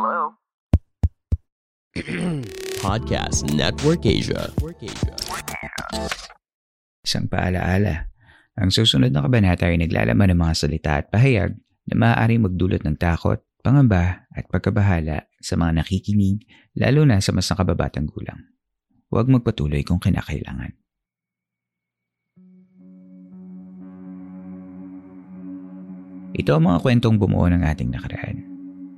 Hello? Podcast Network Asia. Isang paalaala. Ang susunod na kabanata ay naglalaman ng mga salita at pahayag na maaaring magdulot ng takot, pangamba at pagkabahala sa mga nakikinig lalo na sa mas nakababatang gulang. Huwag magpatuloy kung kinakailangan. Ito ang mga kwentong bumuo ng ating nakaraan.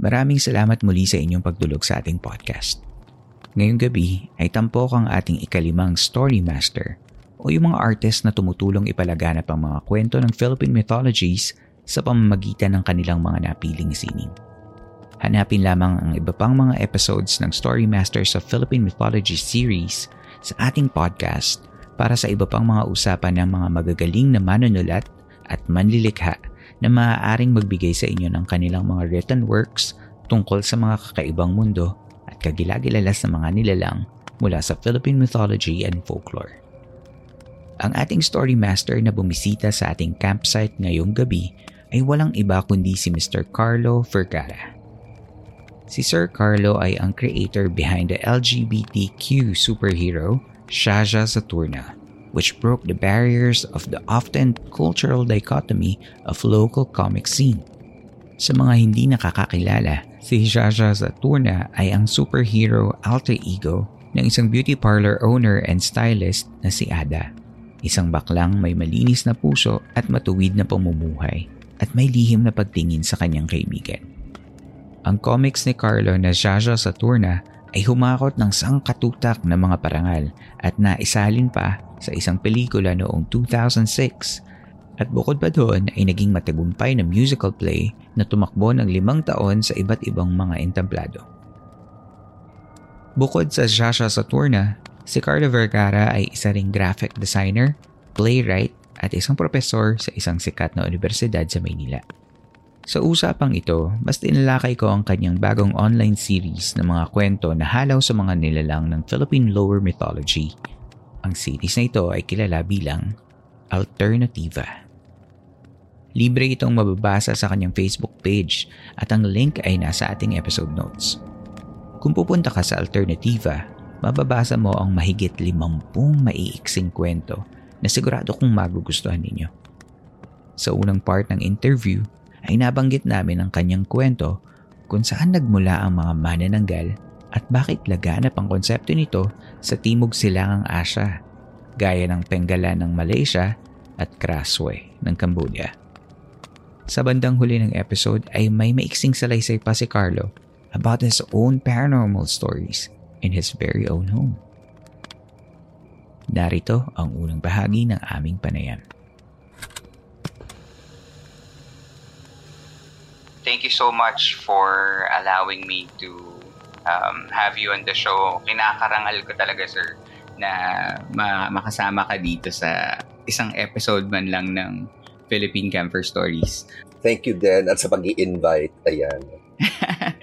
Maraming salamat muli sa inyong pagdulog sa ating podcast. Ngayong gabi ay tampok ang ating ikalimang story master o yung mga artist na tumutulong ipalaganap ang mga kwento ng Philippine mythologies sa pamamagitan ng kanilang mga napiling sining. Hanapin lamang ang iba pang mga episodes ng Story Masters of Philippine Mythology series sa ating podcast para sa iba pang mga usapan ng mga magagaling na manunulat at manlilikha na maaaring magbigay sa inyo ng kanilang mga written works tungkol sa mga kakaibang mundo at kagilagilalas na mga nilalang mula sa Philippine mythology and folklore. Ang ating story master na bumisita sa ating campsite ngayong gabi ay walang iba kundi si Mr. Carlo Vergara. Si Sir Carlo ay ang creator behind the LGBTQ superhero Shaja Saturna, which broke the barriers of the often cultural dichotomy of local comic scene. Sa mga hindi nakakakilala, si Shaja Saturna ay ang superhero alter ego ng isang beauty parlor owner and stylist na si Ada. Isang baklang may malinis na puso at matuwid na pamumuhay at may lihim na pagtingin sa kanyang kaibigan. Ang comics ni Carlo na Jaja Saturna ay humakot ng sangkatutak na mga parangal at naisalin pa sa isang pelikula noong 2006 at bukod pa doon ay naging matagumpay na musical play na tumakbo ng limang taon sa iba't ibang mga entablado. Bukod sa Jaja Saturna, si Carlo Vergara ay isa ring graphic designer, playwright at isang profesor sa isang sikat na universidad sa Maynila. Sa usapang ito, mas tinalakay ko ang kanyang bagong online series ng mga kwento na halaw sa mga nilalang ng Philippine Lower Mythology. Ang series na ito ay kilala bilang Alternativa. Libre itong mababasa sa kanyang Facebook page at ang link ay nasa ating episode notes. Kung pupunta ka sa Alternativa, mababasa mo ang mahigit limampung maiiksing kwento na sigurado kong magugustuhan ninyo. Sa unang part ng interview, ay nabanggit namin ang kanyang kwento kung saan nagmula ang mga manananggal at bakit laganap ang konsepto nito sa Timog Silangang Asya, gaya ng Pengalan ng Malaysia at Kraswe ng Cambodia. Sa bandang huli ng episode ay may maiksing salaysay pa si Carlo about his own paranormal stories in his very own home. Narito ang unang bahagi ng aming panayam. thank you so much for allowing me to um, have you on the show. Kinakarangal ko talaga, sir, na ma- makasama ka dito sa isang episode man lang ng Philippine Camper Stories. Thank you din at sa pag invite Ayan.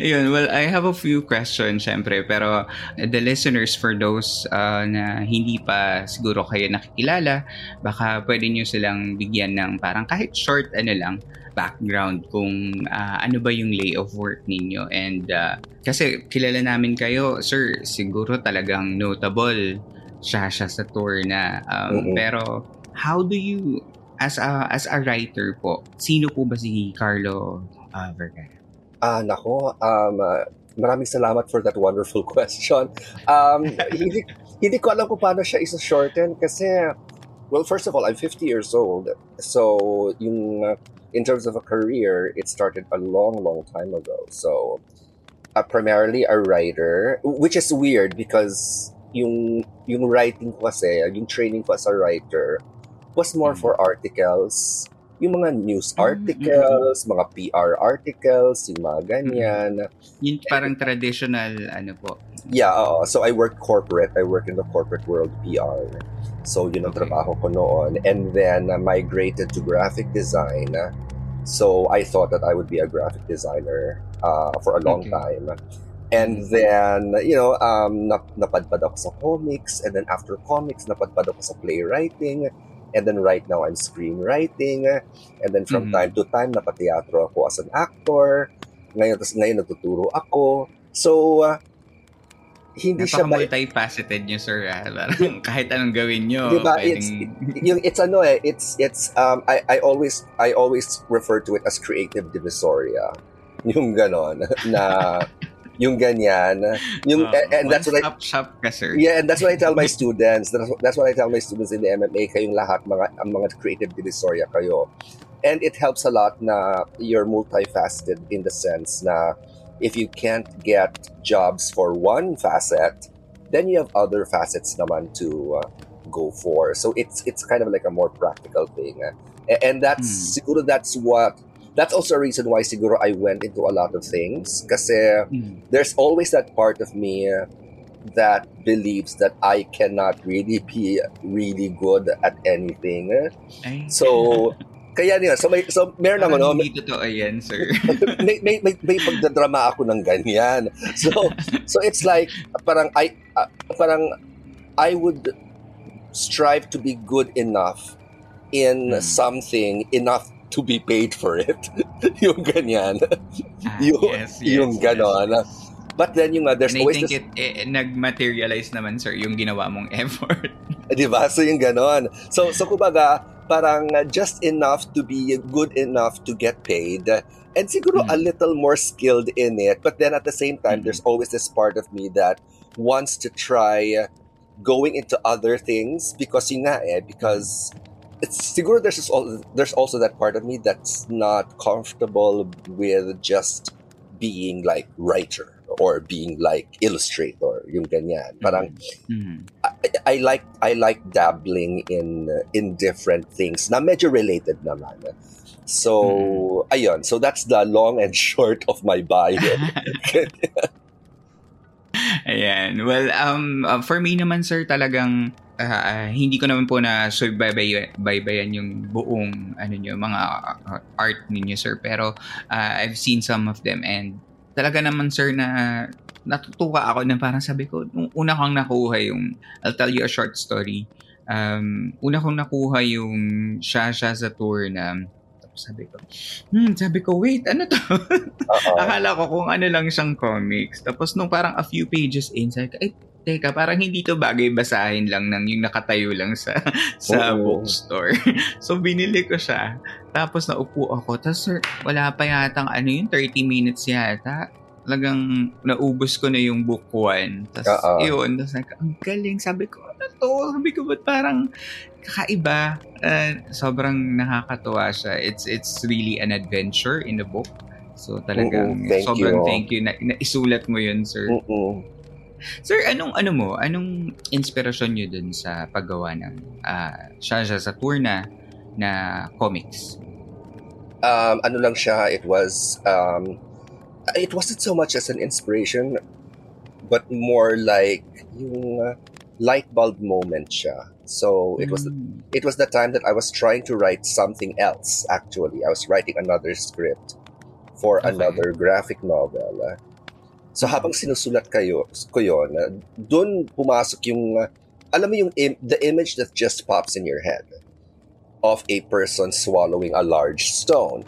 Ayun, well, I have a few questions, syempre, pero the listeners, for those uh, na hindi pa siguro kayo nakikilala, baka pwede nyo silang bigyan ng parang kahit short, ano lang, background kung uh, ano ba yung lay of work ninyo and uh, kasi kilala namin kayo sir siguro talagang notable siya siya sa tour na um, mm-hmm. pero how do you as a, as a writer po, sino po ba si Carlo uh, Vergara? Ah, nako, um, uh, maraming salamat for that wonderful question. Um, hindi, hindi ko alam kung paano siya isa-shorten kasi, well, first of all, I'm 50 years old. So, yung, uh, in terms of a career, it started a long, long time ago. So, uh, primarily a writer, which is weird because yung, yung writing ko kasi, yung training ko as a writer, was more Mm. for articles, yung mga news Mm, articles, mga PR articles, yung mga ganyan. Yung parang traditional, ano po. Yeah, oo. so I work corporate. I work in the corporate world PR. So yun ang Okay. trabaho ko noon. And then uh, migrated to graphic design. So I thought that I would be a graphic designer uh, for a long Okay. time. And then, you know, um, nap- napadpad ako sa comics. And then after comics, napadpad ako sa playwriting. And then right now, I'm screenwriting. And then from Mhm. time to time, napateatro ako as an actor. Ngayon, tas ngayon nagtuturo ako. So, uh, hindi siya ba... Napaka-multifaceted nyo, sir. Ah. Parang kahit anong gawin nyo, Diba? pwedeng... It's, yung, it's ano eh, it's, it's, um, I, I always, I always refer to it as creative divisoria. Yung ganon, na, yung ganyan, yung, Oh, and that's what I, shop ka, sir. Yeah, and that's what I tell my students. That's, that's what I tell my students in the MMA. Kayong lahat, mga, ang mga creative divisoria kayo. And it helps a lot na you're multifaceted in the sense na if you can't get jobs for one facet, then you have other facets naman to uh, go for. So it's it's kind of like a more practical thing. A- And that's siguro that's what that's also a reason why siguro I went into a lot of things kasi Mm. there's always that part of me that believes that I cannot really be really good at anything. Ay, So, kaya niya, so may, so meron naman, no, hindi totoo yan, sir. may, may, may, may pagdadrama ako ng ganyan. So, so it's like, parang I, uh, parang I would strive to be good enough in Hmm. something enough to be paid for it. yung ganyan. Ah, yung, yes, yes, yung ganon. yes, yes. But then yung uh, there's And I think this, it, eh, nag-materialize naman, sir, yung ginawa mong effort. Di ba? So yung ganon. So, so kumbaga, parang uh, just enough to be good enough to get paid. And siguro Mm. a little more skilled in it. But then at the same time, Mm. there's always this part of me that wants to try going into other things because yun nga eh, because it's siguro there's just al- there's also that part of me that's not comfortable with just being like writer or being like illustrator yung ganyan parang Mhm. I, I like I like dabbling in in different things na medyo related naman. So, ayun. So that's the long and short of my bio. Ayan. Well, um, uh, for me naman, sir, talagang ah, ah, hindi ko naman po na subaybayan baybayan yung buong ano nyo, mga uh, art ninyo, sir. Pero ah, I've seen some of them and talaga naman, sir, na natutuwa ako na parang sabi ko, nung una kong nakuha yung, I'll tell you a short story. Um, una kong nakuha yung siya sa tour na sabi ko, hmm, sabi ko, wait, ano to? Akala ko kung ano lang siyang comics. Tapos nung parang a few pages in, sabi ko, ay, teka, parang hindi to bagay basahin lang ng yung nakatayo lang sa sa Oo. bookstore. so binili ko siya. Tapos naupo ako. Tapos sir, wala pa yatang ano yung 30 minutes yata. Talagang naubos ko na yung book 1. Tapos yun. Tapos like, ang galing. Sabi ko, ano to? Sabi ko, ba't parang kakaiba? Uh, sobrang nakakatuwa siya. It's it's really an adventure in the book. So talagang Oo, thank sobrang you. thank you na, na isulat mo yun, sir. Mm-mm. Sir, anong ano mo? Anong inspirasyon niyo dun sa paggawa ng uh, siya siya sa tour na na comics? Um, ano lang siya, it was, um, it wasn't so much as an inspiration, but more like yung uh, light bulb moment siya. So it was Mm. it was the time that I was trying to write something else. Actually, I was writing another script for Okay. another graphic novel. So habang sinusulat kayo ko uh, doon pumasok yung uh, alam mo yung im- the image that just pops in your head of a person swallowing a large stone.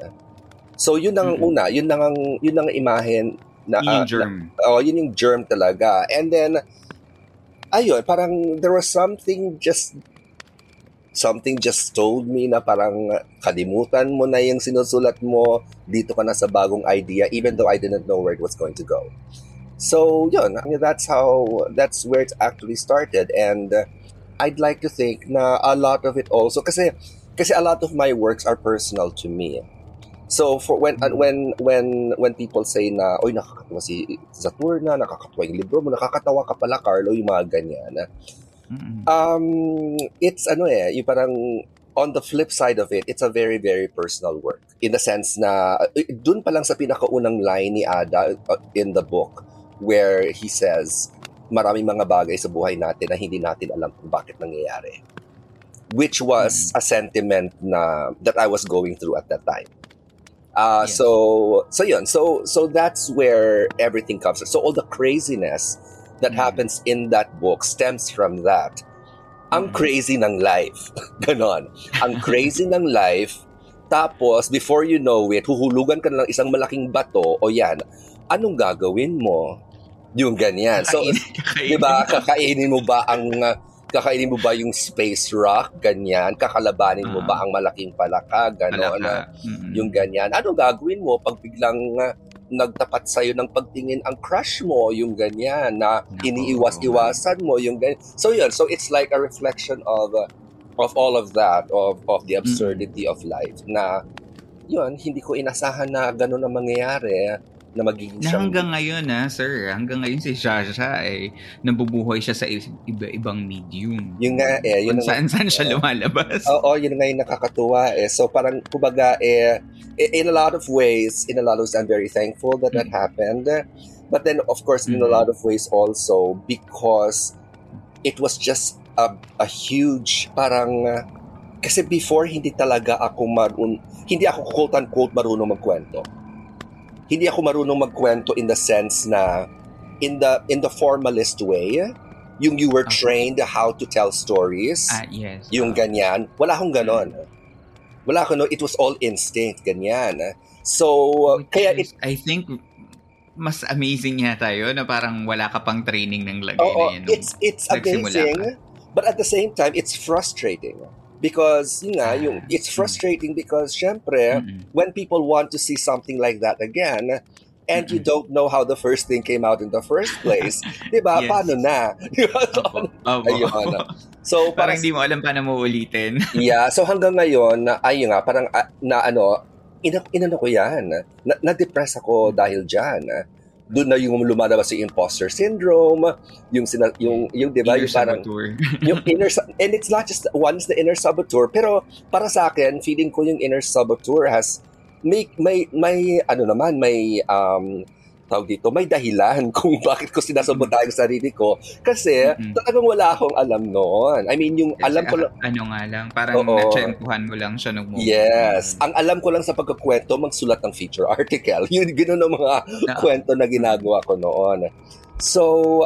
So yun ang Mm-mm. una, yun ang yun ang imahen na Yun yung ah, germ. Oh, yun yung germ talaga. And then, ayun, parang there was something just something just told me na parang kalimutan mo na yung sinusulat mo, dito ka na sa bagong idea, even though I didn't know where it was going to go. So, yun, I mean, that's how, that's where it actually started. And uh, I'd like to think na a lot of it also, kasi, kasi a lot of my works are personal to me. So for when uh, when when when people say na oy nakakatawa si Saturna, nakakatawa yung libro mo, nakakatawa ka pala Carlo, yung mga ganyan. Um, it's ano eh, yung parang on the flip side of it, it's a very, very personal work. In the sense na, eh, dun pa lang sa pinakaunang line ni Ada uh, in the book, where he says, maraming mga bagay sa buhay natin na hindi natin alam kung bakit nangyayari. Which was a sentiment na that I was going through at that time. Uh, Yes. So, so yun. So, so that's where everything comes. So all the craziness that Mm. happens in that book stems from that. Ang Mm. crazy ng life. Ganon. Ang crazy ng life. Tapos, before you know it, huhulugan ka ng isang malaking bato o yan. Anong gagawin mo? Yung ganyan. So. Di ba? Kakainin mo ba ang uh, kakainin mo ba yung space rock ganyan? Kakalabanin mo Ah. ba ang malaking palaka ganon? Palaka. Mm-mm. Yung ganyan. Ano gagawin mo pag biglang uh, nagtapat sa'yo ng pagtingin ang crush mo, yung ganyan, na iniiwas-iwasan mo, yung ganyan. So yun, so it's like a reflection of uh, of all of that, of of the absurdity of life, na yun, hindi ko inasahan na gano'n ang mangyayari, na magiging Na siyang- hanggang ngayon na, sir, hanggang ngayon si Shasha ay nabubuhay siya sa iba-ibang medium. Yun nga eh, yun Kung ang- saan-saan siya lumalabas. Oo, yun nga yung nakakatuwa eh. So parang, kumbaga, eh, in a lot of ways, in a lot of ways, I'm very thankful that that happened. But then, of course, in a Mhm. lot of ways also, because it was just a, a huge, parang, uh, kasi before, hindi talaga ako marun, hindi ako quote-unquote marunong magkwento. Hindi ako marunong magkwento in the sense na, in the in the formalist way, yung you were Okay. trained how to tell stories Ah, yes. yung ganyan. Wala akong ganon. Wala akong, no, it was all instinct, ganyan. So, Which kaya is, it, I think mas amazing yata yun na parang wala ka pang training ng lagay oo, na yun. it's, it's amazing, but at the same time, it's frustrating. Because, yun nga, Ah, yung, it's mm. frustrating because, syempre, Mm-mm. when people want to see something like that again, and you don't know how the first thing came out in the first place, di ba? Yes. Paano na? Di ba? So, Opo. Ayun. so, parang hindi mo alam paano mo ulitin. Yeah, so hanggang ngayon, ayun nga, parang ah, na ano, ina, inano ko yan. Na, na-depress ako dahil dyan. Doon na yung lumalabas yung imposter syndrome, yung, sina, yung, yung di ba, Inner yung parang, saboteur. yung inner, and it's not just once the inner saboteur, pero para sa akin, feeling ko yung inner saboteur has, may, may, may, ano naman, may, um, tawag dito, may dahilan kung bakit ko sinasabotahe yung sarili ko. Kasi, Mm-mm. talagang wala akong alam noon. I mean, yung Kasi, alam ko ah, lang, ano nga lang, parang Oo. natsempuhan mo lang siya nung moment. Yes. Ang alam ko lang sa pagkakwento, magsulat ng feature article. Yun, gano'n ang mga Na- kwento na ginagawa ko noon. So,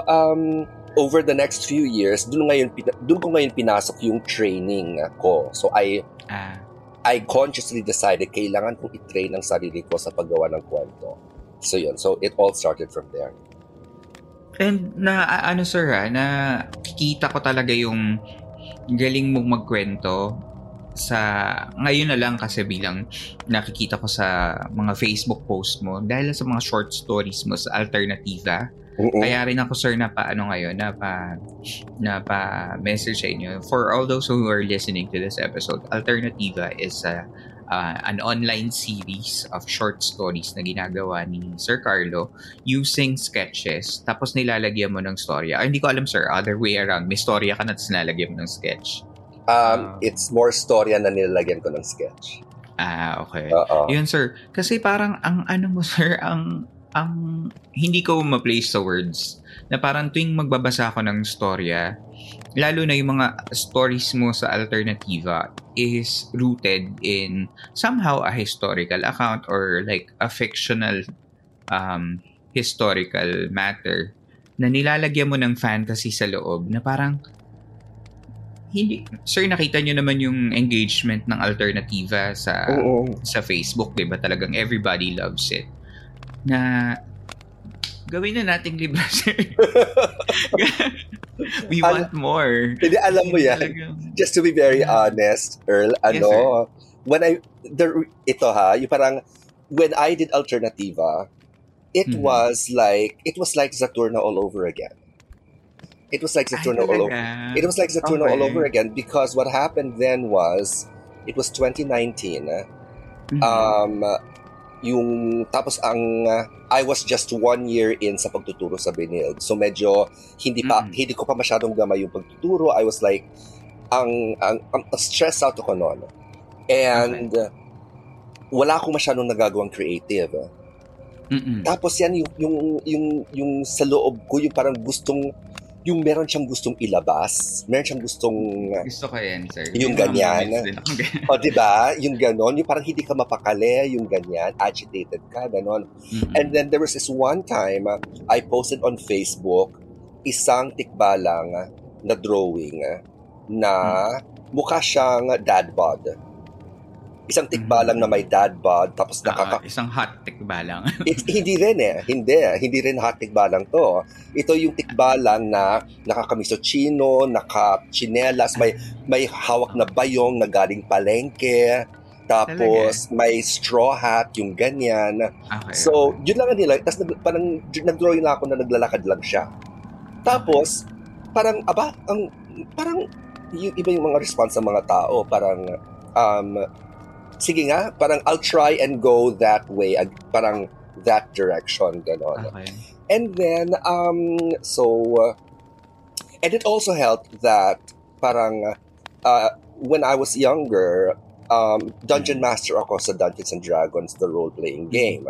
um, over the next few years, doon ngayon doon ko ngayon pinasok yung training ko. So I Ah, I consciously decided kailangan kong i-train ang sarili ko sa paggawa ng kwento. So yun. So it all started from there. And na ano sir ha, na kikita ko talaga yung galing mong magkwento sa ngayon na lang kasi bilang nakikita ko sa mga Facebook post mo dahil sa mga short stories mo sa Alternativa. Mm-mm. Kaya rin ako sir na pa ano ngayon na pa na pa message sa inyo. For all those who are listening to this episode, Alternativa is a uh, an online series of short stories na ginagawa ni Sir Carlo using sketches tapos nilalagyan mo ng storya. Ay, hindi ko alam sir, other way around. May storya ka na tapos nilalagyan mo ng sketch. Um, Ah. it's more storya na nilalagyan ko ng sketch. Ah, okay. Oo. Yun sir. Kasi parang ang ano mo sir, ang ang hindi ko ma-place sa words na parang tuwing magbabasa ako ng storya, lalo na yung mga stories mo sa Alternativa is rooted in somehow a historical account or like a fictional um, historical matter na nilalagyan mo ng fantasy sa loob na parang hindi sir nakita nyo naman yung engagement ng Alternativa sa Oo. sa Facebook, 'di ba? Talagang everybody loves it. Na gawin na nating libro, sir. We Al- want more. Hindi, alam mo yan. Just to be very honest, Earl, Yes, ano, when I, the, ito ha, yung parang, when I did Alternativa, it Mhm. was like, it was like Saturno all over again. It was like Saturno all over. It was like Saturno all over again because what happened then was, it was 2019, Mhm. um, yung, tapos ang, uh, I was just one year in sa pagtuturo sa Benilde. So medyo, hindi pa, Mhm. hindi ko pa masyadong gamay yung pagtuturo. I was like, ang, ang, ang stress out ako noon. And, uh, wala akong masyadong nagagawang creative. Mm-mm. Tapos yan, yung, yung, yung, yung sa loob ko, yung parang gustong, yung meron siyang gustong ilabas, meron siyang gustong, Gusto ko yan, sir. Yung ganyan. o di ba yung ganon, yung parang hindi ka mapakali, yung ganyan, agitated ka, ganon. Mm-mm. And then there was this one time, uh, I posted on Facebook, isang tikbalang uh, na drawing uh, na mukha siyang dad bod. Isang tikbalang na may dad bod, tapos Ah, nakaka... isang hot tikbalang. It- hindi rin eh. Hindi. Hindi rin hot tikbalang to. Ito yung tikbalang na nakakamisochino, naka-chinelas, may, may hawak na bayong na galing palengke. Tapos may straw hat, yung ganyan. Okay. So, yun lang ang nila. Tapos nag, parang nag-drawing lang ako na naglalakad lang siya. Tapos, parang, aba, ang, parang, yung, iba yung mga response ng mga tao. Parang, um, sige nga, parang I'll try and go that way. ag- Parang that direction, gano'n. okay. And then, um, so, uh, and it also helped that parang, uh, when I was younger, um, Dungeon Master ako sa Dungeons and Dragons, the role-playing game.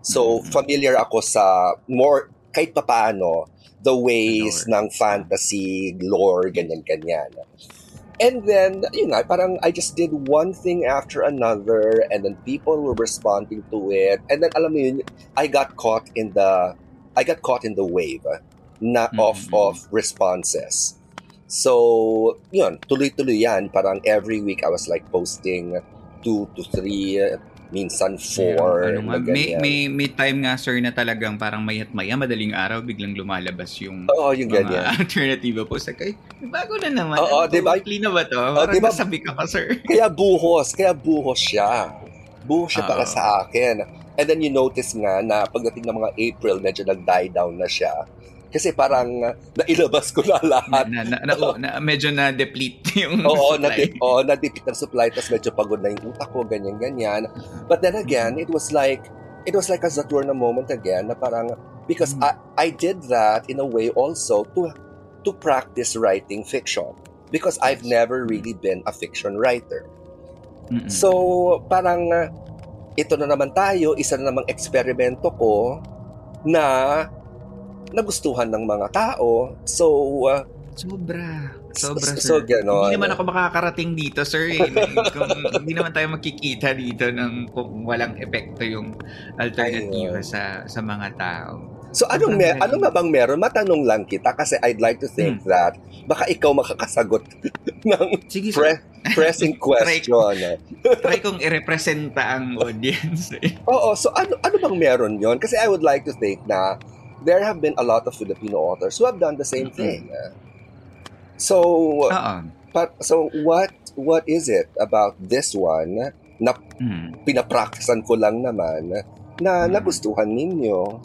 So, Mhm. familiar ako sa more, kahit papaano, the ways Lore. ng fantasy, lore, ganyan-ganyan. And then, yun nga, parang I just did one thing after another and then people were responding to it. And then, alam mo yun, I got caught in the, I got caught in the wave na of, Mhm. of responses. So, yun, tuloy-tuloy yan. Parang every week I was like posting two to three, minsan four. Ano nga, may, may, may time nga, sir, na talagang parang mayat maya, madaling araw, biglang lumalabas yung Oo, yung mga ganyan. alternative post. Like, ay, bago na naman. Oo, Ano di ba? to? Weekly na ba to? Parang di ba? nasabi ka pa, sir. Kaya buhos, kaya buhos siya. Buhos siya para Oo. sa akin. And then you notice nga na pagdating ng mga April, medyo nag-die down na siya. Kasi parang uh, nailabas ko na lahat. na, na, na, na, medyo na-deplete yung Oo, na, supply. oo, na-depit ng supply, tapos medyo pagod na yung utak ko, ganyan-ganyan. But then again, it was like, it was like a Saturn moment again, na parang, because Mm. I, I did that in a way also to, to practice writing fiction. Because I've never really been a fiction writer. Mm-mm. So, parang uh, ito na naman tayo, isa na namang eksperimento ko na nagustuhan ng mga tao. So, uh, Sobra. Sobra, So- sir. so, ganon. Hindi naman ako makakarating dito, sir. Eh. kung hindi naman tayo makikita dito ng kung walang epekto yung alternativa Ayun. sa sa mga tao. so anong, galing. ano nga bang meron? Matanong lang kita kasi I'd like to think Hmm. that baka ikaw makakasagot ng Sige, pre- pressing question. Try kong i-representa ang audience. eh. Oo, so ano, ano bang meron yon? Kasi I would like to think na there have been a lot of Filipino authors who have done the same Mm-mm. thing. So, Oo. But so what what is it about this one na Hmm. pinapraktisan ko lang naman na Hmm. nagustuhan ninyo?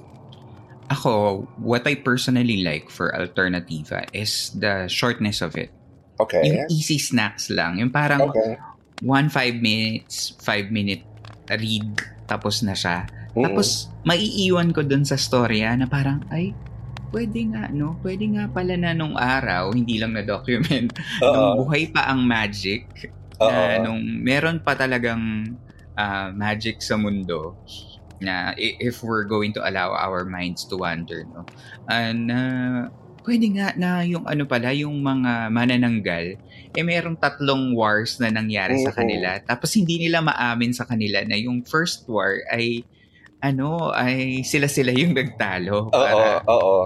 Ako, what I personally like for Alternativa is the shortness of it. Okay. Yung easy snacks lang. Yung parang Okay. one five minutes, five minute read, tapos na siya. Mm-mm. Tapos, maiiwan ko dun sa storya na parang, ay, pwede nga, no? Pwede nga pala na nung araw, hindi lang na-document, nung Oo. buhay pa ang magic, Oo. na nung meron pa talagang ah, magic sa mundo, na if we're going to allow our minds to wander, no? And, pwede nga na yung ano pala, yung mga manananggal, eh merong tatlong wars na nangyari sa Oo. kanila. Tapos hindi nila maamin sa kanila na yung first war ay ano, ay sila-sila yung nagtalo. Oo, oo.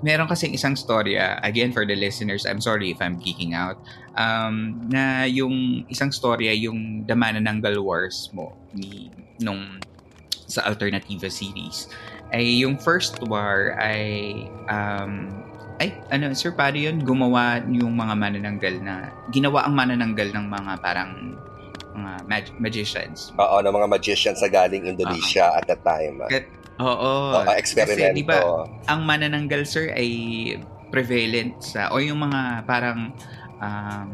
meron kasing isang storya, again for the listeners, I'm sorry if I'm geeking out, um, na yung isang storya, yung The Manananggal Wars mo, ni, nung sa Alternativa series ay yung first war ay um, ay ano sir paano yun gumawa yung mga manananggal na ginawa ang manananggal ng mga parang mga mag- magicians Oo, ng mga magicians sa galing Indonesia at that time. Oo. Oo, experimento. Kasi, di ba, ang manananggal, sir, ay prevalent sa, o yung mga parang, um,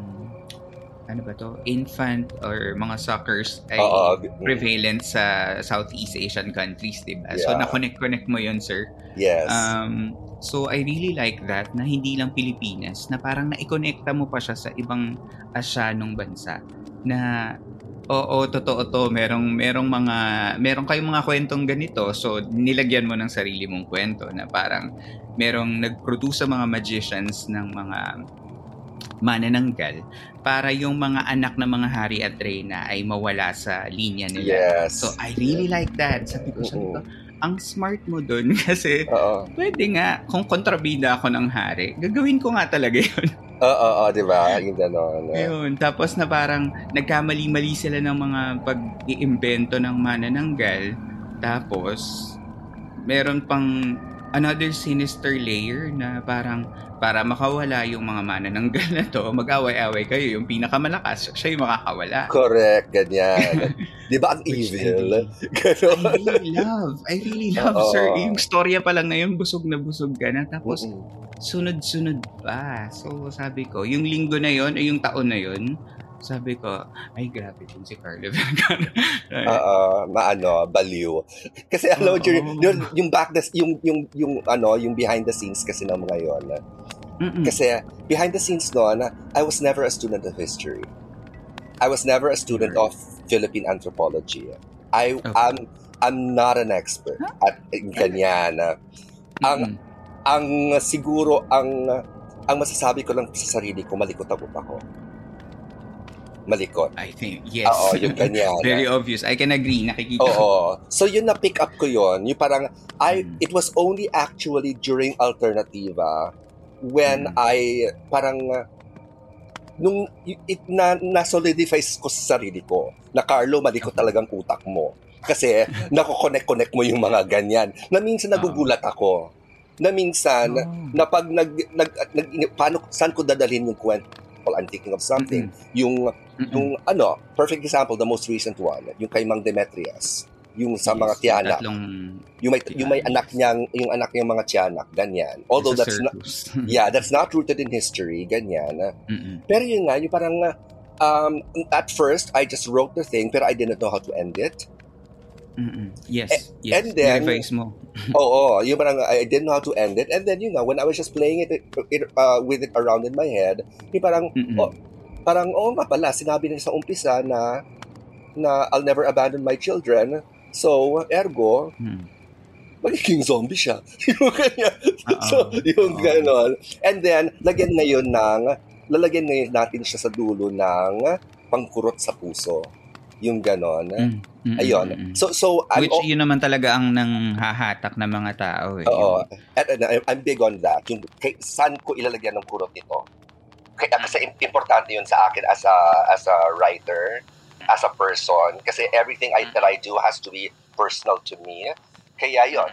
ano ba to, infant or mga suckers ay Oo. prevalent sa Southeast Asian countries, di ba? So, Yeah. na-connect-connect mo yun, sir. Yes. Um, so, I really like that na hindi lang Pilipinas, na parang naikonekta mo pa siya sa ibang Asyanong bansa na Oo, totoo to. Merong merong mga merong kayong mga kwentong ganito. So nilagyan mo ng sarili mong kwento na parang merong nag-produce sa mga magicians ng mga manananggal para yung mga anak ng mga hari at reyna ay mawala sa linya nila. Yes. So I really like that. Sabi ko, sabi ko, ang smart mo dun kasi Oo. pwede nga kung kontrabida ako ng hari, gagawin ko nga talaga yun. Oo, oo, di ba? Yung gano'n. Ayun, tapos na parang nagkamali-mali sila ng mga pag-iimbento ng manananggal. Tapos, meron pang another sinister layer na parang para makawala yung mga manananggal na to, mag-away-away kayo. Yung pinakamalakas, siya yung makakawala. Correct, ganyan. di ba ang evil? I really love. I really love, Oo. sir. Yung storya pa lang ngayon, busog na busog ka na. Tapos, Mm-mm. sunod-sunod pa. So, sabi ko, yung linggo na yon o yung taon na yon sabi ko, ay grabe din si Carlo Vergara. Oo, maano, baliw. Kasi alam mo, yung, yung, yung back the, yung, yung, yung, ano, yung behind the scenes kasi ng mga yon. Mm-mm. Kasi behind the scenes noon, I was never a student of history. I was never a student of Philippine anthropology. I Okay. I'm I'm not an expert at ganyan. Ang Mm-mm. ang siguro ang ang masasabi ko lang sa sarili ko malikot ako ako. Malikot. I think, yes. Oo, yung ganyan. Very obvious. I can agree. Nakikita ko. Oo. So yun na pick up ko yun. Yung parang I Mm. it was only actually during Alternativa when Mm. I parang nung it na, na solidify ko sa sarili ko na Carlo malikot talagang utak mo. Kasi nako-connect-connect mo yung mga ganyan. Na minsan nagugulat ako. Na minsan Oh. na pag nag, nag, nag paano saan ko dadalhin yung kwento I'm thinking of something. Yung Mm-mm. yung ano, perfect example, the most recent one, yung kay Mang Demetrius, yung sa Yes, mga tiyanak, Tatlong yung may yung may anak niyang yung anak niyang mga tiyanak, ganyan. Although that's not circus. yeah, that's not rooted in history, ganyan. Mm-mm. Pero yun nga, yung parang um at first I just wrote the thing pero I didn't know how to end it. Mm-mm. Yes. A- yes. and then- Revise mo. Oo, yung parang I didn't know how to end it and then you know when I was just playing it, it uh, with it around in my head, yung parang Mm-mm. Oh, parang oo nga pala, sinabi niya sa umpisa na na I'll never abandon my children. So, ergo, Mm. magiging zombie siya. yung ganyan. Oo. so, yung Oo. ganon. And then, lagyan ngayon ng, lalagyan ngayon natin siya sa dulo ng pangkurot sa puso. Yung ganon. Mm. Mm-mm. Ayun. Mm-mm. So, so, I'm, Which yun naman talaga ang nang hahatak ng mga tao. Eh. Oo. At, and I'm- big on that. Yung, kay, saan ko ilalagyan ng kurot ito? Kaya, kasi im- importante yun sa akin as a, as a writer, as a person. Kasi everything I, that I do has to be personal to me. Kaya yon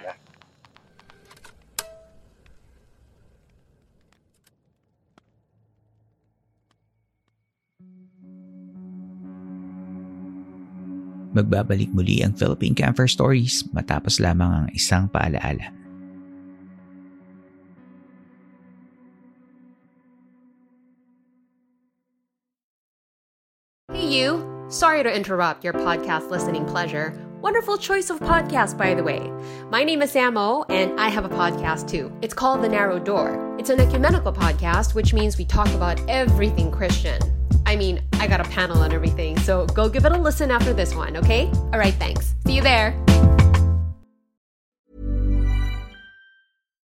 Magbabalik muli ang Philippine Camper Stories matapos lamang ang isang paalaala. Hey, you. Sorry to interrupt your podcast listening pleasure. Wonderful choice of podcast, by the way. My name is Samo, and I have a podcast too. It's called The Narrow Door. It's an ecumenical podcast, which means we talk about everything Christian. I mean, I got a panel on everything, so go give it a listen after this one, okay? All right, thanks. See you there.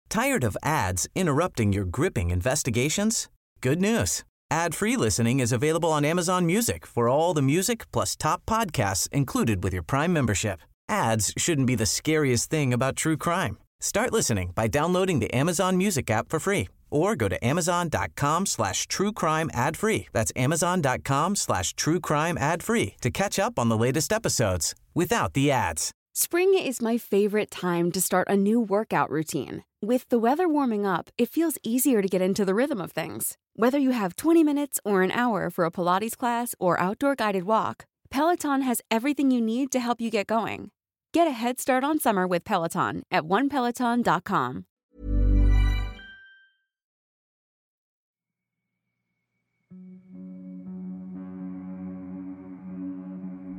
Tired of ads interrupting your gripping investigations? Good news. Ad-free listening is available on Amazon Music for all the music plus top podcasts included with your Prime membership. Ads shouldn't be the scariest thing about true crime. Start listening by downloading the Amazon Music app for free or go to amazon.com slash true crime ad free. That's amazon.com slash true crime ad free to catch up on the latest episodes without the ads. Spring is my favorite time to start a new workout routine. With the weather warming up, it feels easier to get into the rhythm of things. Whether you have 20 minutes or an hour for a Pilates class or outdoor guided walk, Peloton has everything you need to help you get going. Get a head start on summer with Peloton at onepeloton.com.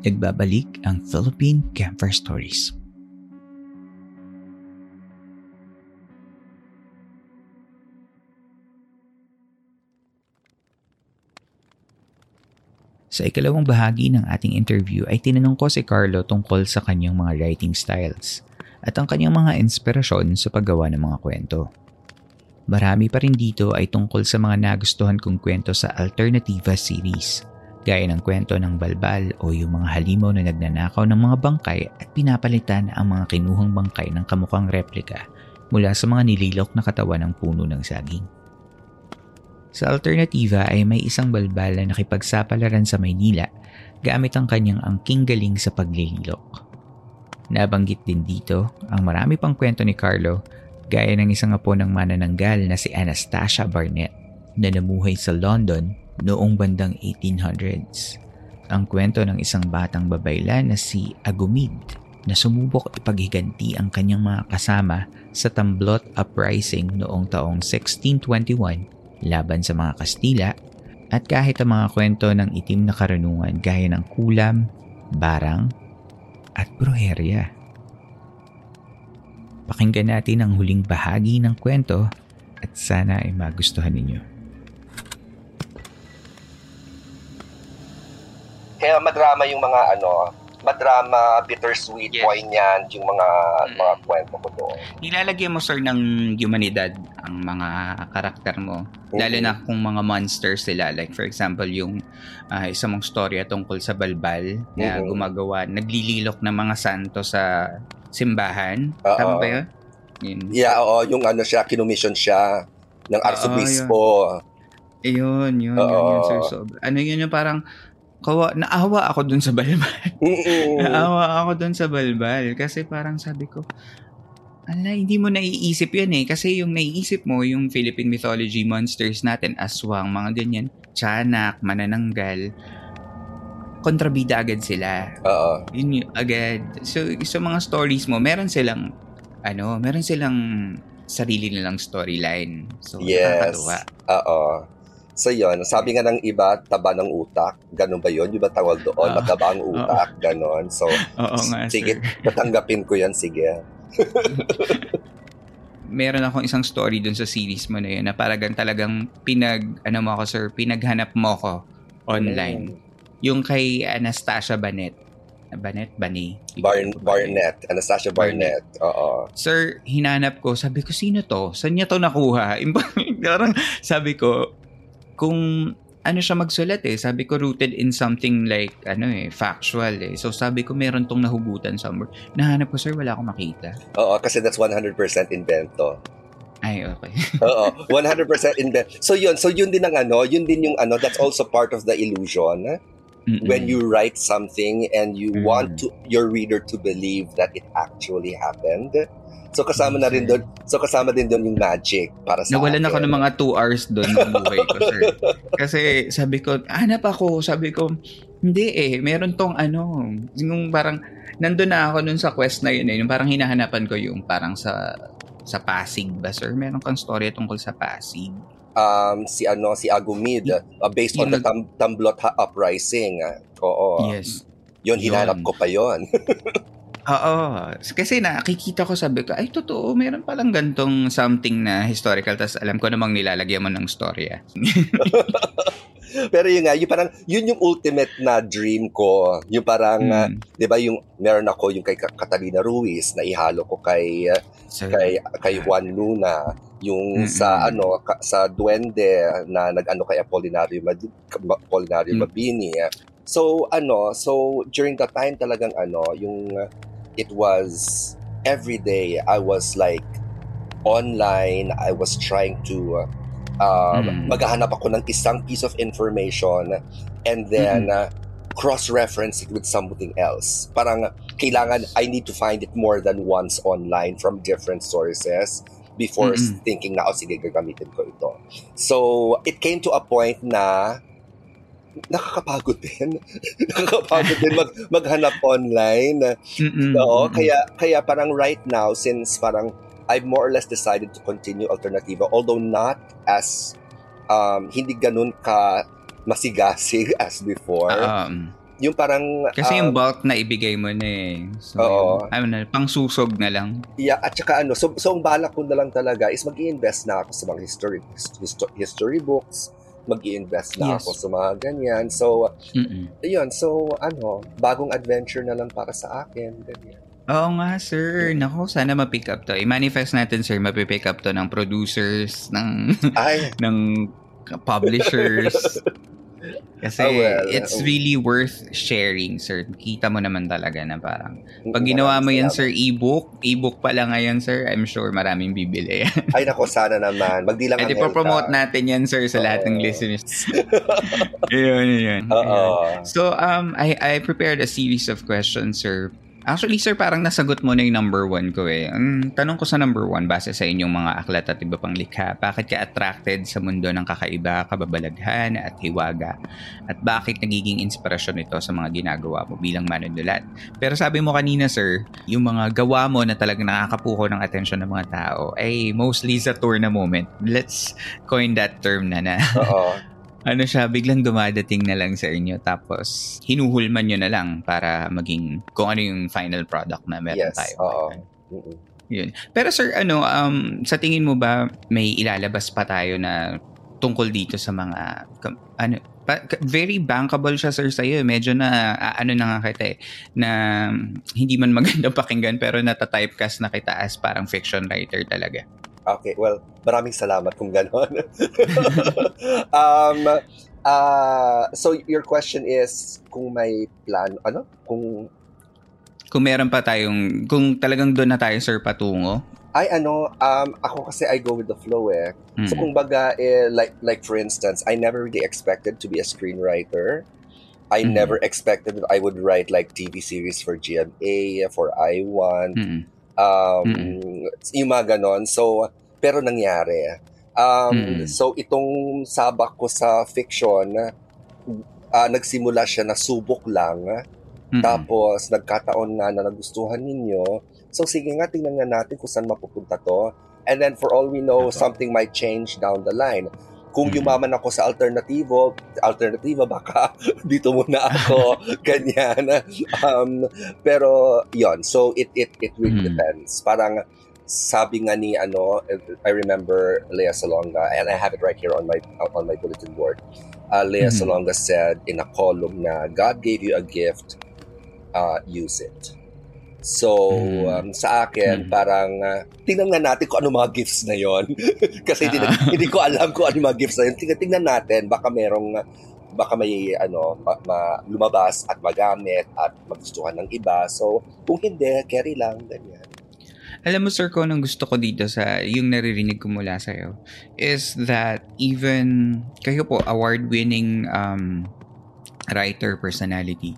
Nagbabalik ang Philippine Campfire Stories. Sa ikalawang bahagi ng ating interview ay tinanong ko si Carlo tungkol sa kanyang mga writing styles at ang kanyang mga inspirasyon sa paggawa ng mga kwento. Marami pa rin dito ay tungkol sa mga nagustuhan kong kwento sa Alternativa series, gaya ng kwento ng balbal o yung mga halimaw na nagnanakaw ng mga bangkay at pinapalitan ang mga kinuhang bangkay ng kamukhang replika mula sa mga nililok na katawan ng puno ng saging. Sa alternativa ay may isang balbal na nakipagsapalaran sa Maynila gamit ang kanyang angking galing sa paglililok. Nabanggit din dito ang marami pang kwento ni Carlo gaya ng isang apo ng manananggal na si Anastasia Barnett na namuhay sa London noong bandang 1800s. Ang kwento ng isang batang babayla na si Agumid na sumubok ipaghiganti ang kanyang mga kasama sa Tamblot Uprising noong taong 1621 laban sa mga Kastila at kahit ang mga kwento ng itim na karunungan gaya ng kulam, barang at bruherya. Pakinggan natin ang huling bahagi ng kwento at sana ay magustuhan ninyo. Kaya madrama yung mga ano, madrama, bittersweet, Yes. poignant, yung mga Mm. mga kwento ko doon. Nilalagyan mo, sir, ng humanidad ang mga karakter mo. Lalo Mhm. na kung mga monsters sila. Like, for example, yung uh, isa mong storya tungkol sa balbal na Mhm. gumagawa, naglililok ng mga santo sa simbahan. Oo. Tama ba yun? Yun. Yeah, oo, yung ano siya, kinumission siya ng Oo, arsobispo. Ayun, yun, yun, yun, sir. So, ano yun yung parang, kawa, naawa ako dun sa balbal. Mm-mm. Naawa ako dun sa balbal. Kasi parang sabi ko, ala, hindi mo naiisip yan eh. Kasi yung naiisip mo, yung Philippine mythology monsters natin, aswang, mga ganyan, tiyanak, manananggal, kontrabida agad sila. Oo. Yun yung agad. So, sa mga stories mo, meron silang, ano, meron silang sarili nilang storyline. So, Yes. nakakatuwa. Oo. So yun, sabi nga ng iba, taba ng utak. Ganun ba yun? Yung ba tawag doon? Oo. Mataba ang utak. Ganon. So, Oo nga, sige, sir. tatanggapin ko yan. Sige. meron akong isang story dun sa series mo na yun na paragang talagang pinag, ano mo ako sir, pinaghanap mo ko online. Yung kay Anastasia Banet. Banet? Bani? Barn, Barnett. Anastasia Barnett. Oo. Sir, hinanap ko, sabi ko, sino to? Saan niya to nakuha? Parang sabi ko, kung ano siya magsulat eh, sabi ko rooted in something like, ano eh, factual eh. So sabi ko, meron tong nahugutan somewhere. Nahanap ko, sir, wala akong makita. Oo, kasi that's 100% invento. Ay, okay. Oo, 100% invent. So yun, so yun din ang ano, yun din yung ano, that's also part of the illusion. Mm-mm. When you write something and you Mm. want to your reader to believe that it actually happened. So kasama na rin doon, so kasama din doon yung magic para sa Nawalan ako akin. ng mga 2 hours doon ng buhay ko, sir. Kasi sabi ko, hanap ako. Sabi ko, hindi eh. Meron tong ano, yung parang, nandun na ako nun sa quest na yun eh. Yung parang hinahanapan ko yung parang sa sa Pasig ba, sir? Meron kang story tungkol sa Pasig. um, si ano si Agumid uh, based on the Tam- Tamblot uprising. uh, Oo. Yes. Yun hinanap ko pa yon. Oo. Kasi nakikita ko, sabi ko, ay totoo, meron palang gantong something na historical. Tapos alam ko namang nilalagyan mo ng storya. Pero yun nga, yung parang yun yung ultimate na dream ko. Yung parang uh, Mm. 'di ba yung meron ako yung kay Ka- Catalina Ruiz na ihalo ko kay uh, Sir, kay kay Juan Luna yung Mm-mm. sa ano ka- sa duende na nag-ano kay Apolinario Mad- Apolinario Mm. Mabini. So ano, so during that time talagang ano, yung uh, it was every day I was like online, I was trying to uh, um, Mm. maghahanap ako ng isang piece of information and then uh, cross-reference it with something else. Parang kailangan, I need to find it more than once online from different sources before Mm-mm. thinking na, oh sige, gagamitin ko ito. So, it came to a point na nakakapagod din. nakakapagod din mag, maghanap online. Mm-mm. Oo, Mm-mm. kaya, kaya parang right now, since parang I've more or less decided to continue Alternativa, although not as, um, hindi ganun ka masigasig as before. Um, yung parang... kasi um, yung bulk na ibigay mo na eh. So, Oo. yung, ano na, pang susog na lang. Yeah, at saka ano, so, so ang balak ko na lang talaga is mag invest na ako sa mga history, histo- history books, mag invest na Yes. ako sa mga ganyan. So, Mm-mm. yun, so ano, bagong adventure na lang para sa akin, ganyan. Oo nga, sir. Nako, sana ma-pick up to. I-manifest natin, sir, mapipick up to ng producers, ng, Ay, ng publishers. Kasi Ah, well, it's oh. really worth sharing, sir. Kita mo naman talaga na parang, pag maraming ginawa mo yan, sir, ebook, ebook pa lang ngayon, sir, I'm sure maraming bibili. Ay, nako, sana naman. Magdi lang ang promote health, natin yan, sir, sa lahat ng listeners. yun, yun. Ayun. So, um, I, I prepared a series of questions, sir. Actually, sir, parang nasagot mo na yung number one ko eh. Ang tanong ko sa number one, base sa inyong mga aklat at iba pang likha, bakit ka attracted sa mundo ng kakaiba, kababalaghan at hiwaga? At bakit nagiging inspirasyon ito sa mga ginagawa mo bilang manunulat? Pero sabi mo kanina, sir, yung mga gawa mo na talagang nakakapuko ng atensyon ng mga tao ay mostly sa tour na moment. Let's coin that term na na Oo. ano siya, biglang dumadating na lang sa inyo tapos hinuhulman nyo na lang para maging kung ano yung final product na meron Yes, tayo. oo. Mm-mm. Yun. Pero sir, ano, um, sa tingin mo ba may ilalabas pa tayo na tungkol dito sa mga, ano, pa- very bankable siya sir sa'yo. Medyo na, ano na nga kita eh, na hindi man maganda pakinggan pero nata-typecast na kita as parang fiction writer talaga. Okay, well, maraming salamat kung gano'n. um, uh, so, your question is kung may plan, ano? Kung, Kung meron pa tayong, kung talagang doon na tayo sir patungo. ay ano, um, ako kasi I go with the flow eh. Mm. So, kung baga, eh, like, like for instance, I never really expected to be a screenwriter. I Mhm. never expected that I would write like TV series for GMA, for I1, Mm. Um, Mm-mm. yung mga ganon. So, pero nangyari. Um, Mm-mm. So, itong sabak ko sa fiction, ah, nagsimula siya na subok lang. Mm. Tapos, nagkataon nga na nagustuhan ninyo. So, sige nga, tingnan nga natin kung saan mapupunta to. And then, for all we know, Apo. something might change down the line. Kung yumaman ako sa alternativo, alternativa, baka dito muna ako, ganyan. Um, pero, yon So, it, it, it really Mhm. depends. Parang, sabi nga ni, ano, I remember Lea Salonga, and I have it right here on my on my bulletin board. Uh, Lea Mhm. Salonga said in a column na, God gave you a gift, uh, use it. So, Mhm. um, sa akin, Mhm. parang, uh, tingnan nga natin kung ano mga gifts na yon Kasi hindi, na- Ah. hindi ko alam kung ano mga gifts na yun. Tingnan, tingnan natin, baka merong, baka may, ano, ma, ma- lumabas at magamit at magustuhan ng iba. So, kung hindi, carry lang, ganyan. Alam mo, sir, ko anong gusto ko dito sa yung naririnig ko mula sa'yo is that even kayo po, award-winning um, writer personality,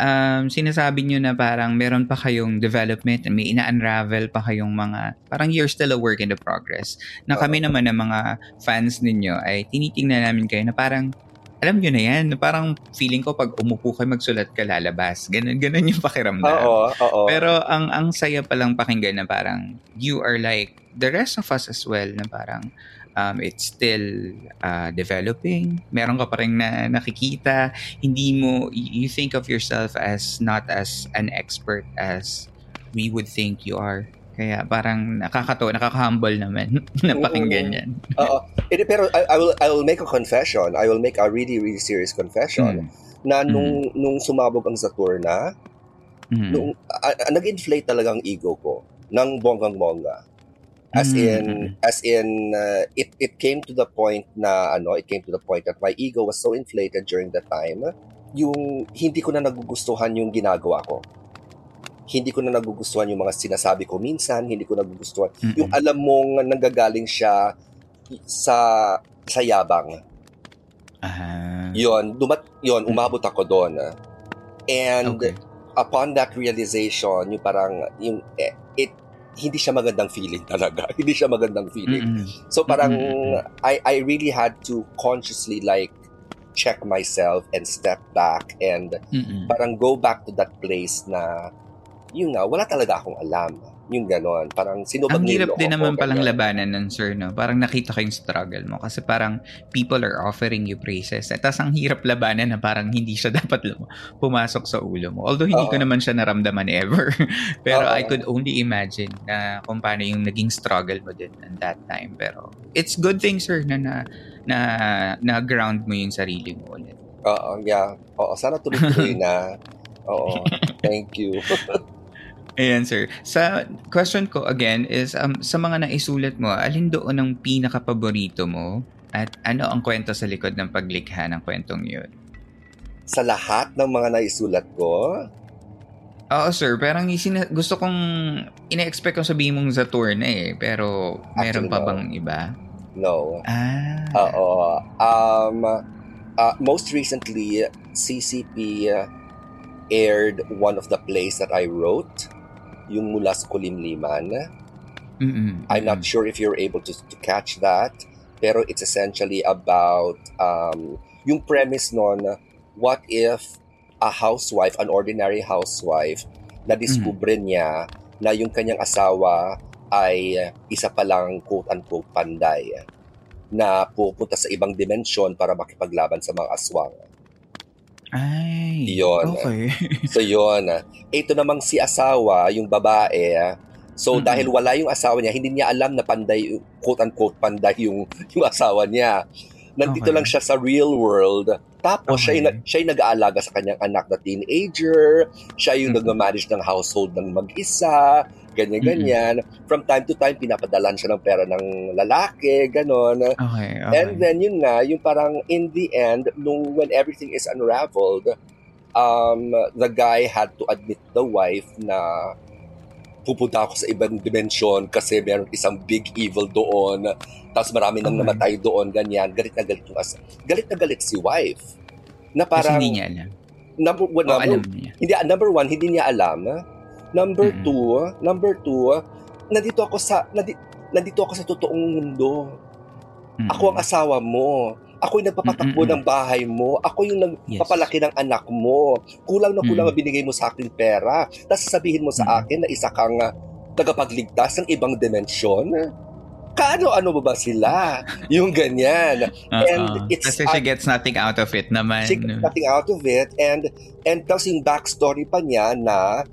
um, sinasabi nyo na parang meron pa kayong development, may ina-unravel pa kayong mga, parang you're still a work in the progress. Na kami naman ng mga fans ninyo ay tinitingnan namin kayo na parang, alam nyo na yan, parang feeling ko pag umupo kayo magsulat ka lalabas. Ganun, ganun yung pakiramdam. Oo, oo. Pero ang ang saya palang pakinggan na parang you are like the rest of us as well na parang um, it's still uh, developing. Meron ka pa rin na nakikita. Hindi mo, you think of yourself as not as an expert as we would think you are. Kaya parang nakakatawa, nakaka-humble naman na pakinggan yan. Oo. Eh, pero I, I will I will make a confession. I will make a really really serious confession Mm. na nung nung sumabog ang Saturna, Mhm. nung ah, nag-inflate talaga ang ego ko ng bonggang-bongga. As Mm. in as in uh, it it came to the point na ano, it came to the point that my ego was so inflated during that time, yung hindi ko na nagugustuhan yung ginagawa ko. Hindi ko na nagugustuhan yung mga sinasabi ko minsan, hindi ko nagugustuhan Mm-mm. yung alam mong nanggagaling siya sa sa yabang. Ah. Yon, dumat yon umabot ako doon. And Okay. upon that realization, yung parang, yung, eh, it, hindi siya magandang feeling talaga. hindi siya magandang feeling. Mm-mm. So parang, Mm-mm. I, I really had to consciously like, check myself and step back and Mm-mm. parang go back to that place na, yun nga, wala talaga akong alam. Yung ganon. Parang sinubag Ang hirap din naman ko, palang ganyan. labanan nun, sir, no? Parang nakita ko yung struggle mo. Kasi parang people are offering you praises. At tas ang hirap labanan na parang hindi siya dapat lum- pumasok sa ulo mo. Although hindi ko Oo. naman siya naramdaman ever. Pero Oo. I could only imagine na kung paano yung naging struggle mo din at that time. Pero it's good thing, sir, na na, na, na ground mo yung sarili mo ulit. Oo, yeah. Oo, sana tuloy-tuloy na. Oo, thank you. Ayan, sir. Sa question ko again is, um, sa mga naisulat mo, alin doon ang pinaka-paborito mo? At ano ang kwento sa likod ng paglikha ng kwentong yun? Sa lahat ng mga naisulat ko, Oo, sir. Parang isina- gusto kong ina-expect kong sabihin mong sa tour na eh. Pero meron Actually, pa no. bang iba? no. Ah. Oo. Um, uh, most recently, CCP aired one of the plays that I wrote, yung mula sa Kulimliman. Mm-mm. I'm not sure if you're able to, to catch that, pero it's essentially about um, yung premise nun, what if a housewife, an ordinary housewife, na discover niya na yung kanyang asawa ay isa palang quote-unquote panday na pupunta sa ibang dimensyon para makipaglaban sa mga aswang. Ay. Yun. Okay. So yun, ito namang si asawa, yung babae, so Mm-mm. dahil wala yung asawa niya, hindi niya alam na panday, quote-unquote panday yung, yung asawa niya. Nandito Okay. lang siya sa real world. Tapos Okay. siya yung nag-aalaga sa kanyang anak na teenager, siya yung Mm-mm. nag-manage ng household ng mag-isa, ganyan-ganyan. From time to time, pinapadalan siya ng pera ng lalaki, ganon. Okay. okay. And then yun nga, yung parang in the end, nung when everything is unraveled, um, the guy had to admit the wife na pupunta ako sa ibang dimensyon kasi meron isang big evil doon. Tapos marami nang Okay. namatay doon, ganyan. Galit na galit yung as Galit na galit si wife. Na Kasi parang, hindi niya alam. number, one, O number, alam niya. hindi, number one, hindi niya alam. Number Mm-mm. two, number two, nandito ako sa, nandi, nandito ako sa totoong mundo. Mm-mm. Ako ang asawa mo. Ako yung nagpapatakbo Mm-mm. ng bahay mo. Ako yung Yes. nagpapalaki ng anak mo. Kulang na kulang Mm. ang binigay mo sa akin pera. Tapos sasabihin mo sa Mm. akin na isa kang uh, tagapagligtas ng ibang dimensyon. Kaano-ano ba ba sila? Yung ganyan. and Oo. it's- Kasi she gets nothing out of it naman. She got nothing out of it. And, and tapos yung backstory pa niya na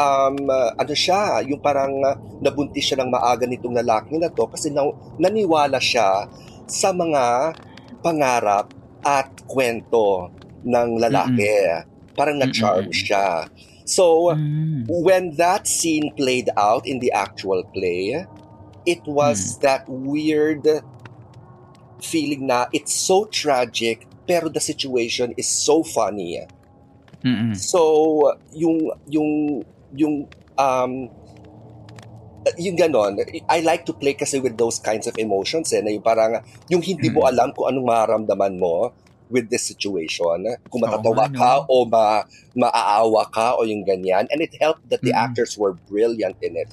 um, uh, ano siya, yung parang uh, nabuntis siya ng maaga nitong lalaki na to kasi na, naniwala siya sa mga pangarap at kwento ng lalaki. Parang na-charm Mm-mm. siya. So, Mm. when that scene played out in the actual play, it was that weird feeling na it's so tragic pero the situation is so funny. Mm-mm. So, yung yung yung um yung ganon, I like to play kasi with those kinds of emotions eh, na yung parang, yung hindi mo Mm. alam kung anong mararamdaman mo with this situation. Kung matatawa ka o ma, maaawa ka o yung ganyan. And it helped that the Mm. actors were brilliant in it.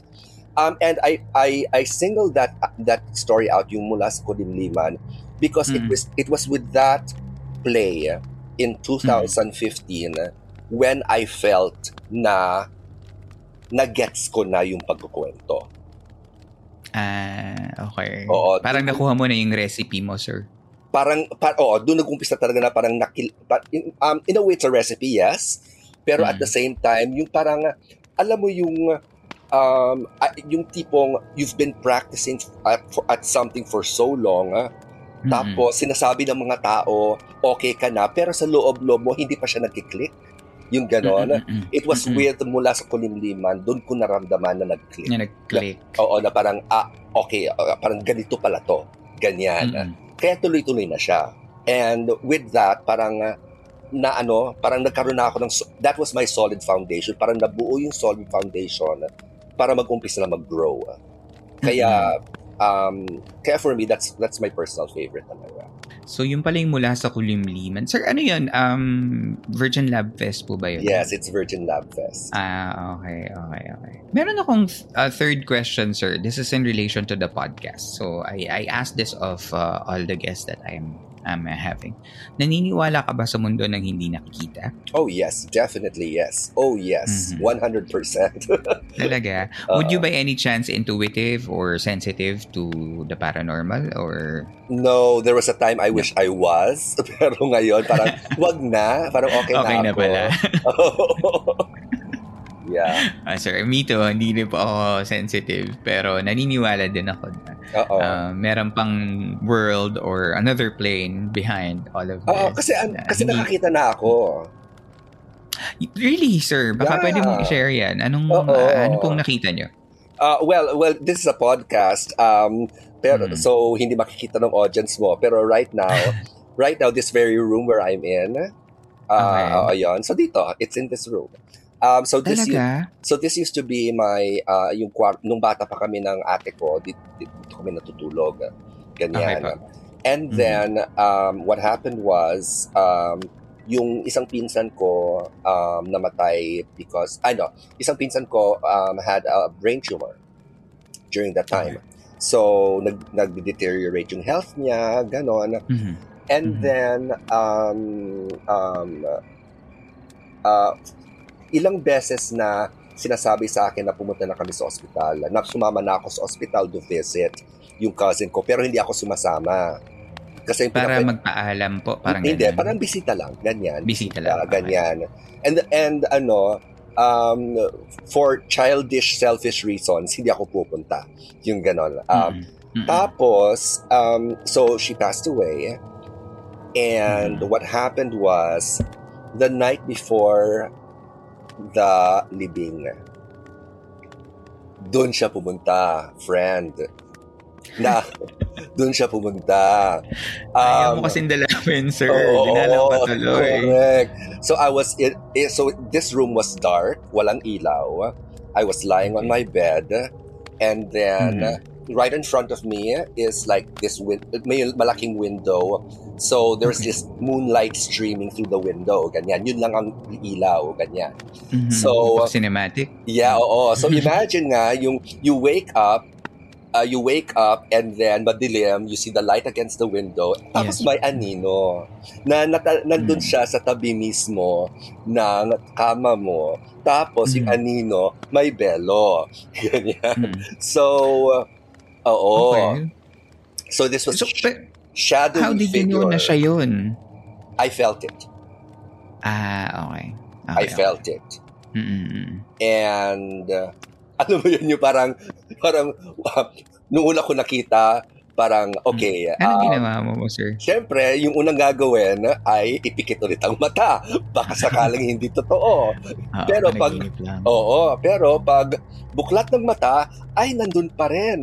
Um, and I, I, I singled that that story out, yung mula sa Kulimliman, because it Mm. was it was with that play in 2015 when I felt na na-gets ko na yung pagkukwento. Ah, okay. Oo. Parang nakuha mo na yung recipe mo, sir. Parang, pa, oo, doon nag-umpisa talaga na parang nakil, pa, in, um, in a way, it's a recipe, yes. Pero at Mm. the same time, yung parang, alam mo yung, um, ah, yung tipong you've been practicing at, for, at something for so long, ah, Mm-mm. tapos sinasabi ng mga tao, okay ka na, pero sa loob-loob mo, hindi pa siya nagkiklik. Yung ganon. Mm-mm-mm. It was Mm-mm. weird mula sa kulimliman, doon ko naramdaman na nag-click. Na nag-click. Oo, na parang, ah, okay, ah, parang ganito pala to. Ganyan. Mm-mm. Kaya tuloy-tuloy na siya. And with that, parang na ano, parang nagkaroon na ako ng, that was my solid foundation. Parang nabuo yung solid foundation para mag-umpisa na mag-grow. Kaya, um, kaya for me, that's that's my personal favorite talaga. So, yung pala yung mula sa kulimliman. Sir, ano yun? Um, Virgin Lab Fest po ba yun? Yes, it's Virgin Lab Fest. Ah, okay, okay, okay. Meron akong uh, third question, sir. This is in relation to the podcast. So, I, I asked this of uh, all the guests that I'm I'm having. Naniniwala ka ba sa mundo ng hindi nakikita? Oh yes, definitely yes. Oh yes, Mhm. 100%. Talaga? Would you by any chance intuitive or sensitive to the paranormal or no, there was a time I wish I was, pero ngayon parang wag na, parang okay, Okay na na ako. pala. Yeah. Ah, sir, me too, hindi rin po ako sensitive pero naniniwala din ako na Oo. uh, meron pang world or another plane behind all of this. Oo, kasi na kasi hindi- nakakita na ako. Really, sir? Baka Yeah. pwede mong i-share yan. Anong, Oo. ah, ano pong nakita nyo? Uh, well, well, this is a podcast. Um, pero Mm. so hindi makikita ng audience mo. Pero right now, right now, this very room where I'm in, uh, Okay. uh, ayun. So dito, it's in this room. Um, so this Talaga? so this used to be my uh, yung kwar- nung bata pa kami ng ate ko, dito, dito kami natutulog. Ganyan. Okay. And Mhm. then um, what happened was um, yung isang pinsan ko um, namatay because ano, isang pinsan ko um, had a brain tumor during that time. So nag nag-deteriorate yung health niya, ganon. Mhm. And Mhm. then, um, um, uh, ilang beses na sinasabi sa akin na pumunta na kami sa ospital. Na sumama na ako sa ospital to visit yung cousin ko, pero hindi ako sumasama. Kasi yung Para pinaka- magpaalam po. Parang hindi, ganun. parang bisita lang, ganyan. Bisita lang, okay. ganyan. And, and ano, um, for childish, selfish reasons, hindi ako pupunta. Yung ganon. Um, Mhm. Mhm. tapos, um, so she passed away. And Mhm. what happened was, the night before the libing, doon siya pumunta, friend. Na, doon siya pumunta. Ayaw Um, mo kasing dalawin, sir. Oo, Dinalang pa tuloy. Correct. So I was in, eh, so this room was dark, walang ilaw. I was lying on my bed and then Mhm. right in front of me is like this win- may malaking window. So there's Okay. this moonlight streaming through the window, ganyan. Yun lang ang ilaw, ganyan. Mhm. So- Cinematic? Yeah, oo. So imagine nga yung you wake up uh, you wake up and then madilim, you see the light against the window. Tapos Yes. may anino na nata- nandun Mm. siya sa tabi mismo ng kama mo. Tapos yung Mm. anino may belo. Ganyan. Mhm. So, uh, oo. Okay. So this was So, pe- shadowy how did you know figure. na siya yun? I felt it. Ah, okay. I okay. felt it. Mm-mm. And uh, ano mo yun yung parang parang nung una ko nakita parang okay Anong ah, ginawa mo mo, sir? Siyempre, yung unang gagawin ay ipikit ulit ang mata. Baka sakaling hindi totoo. Ah, Pero pag-. Oo, pero pag buklat ng mata, ay nandun pa rin.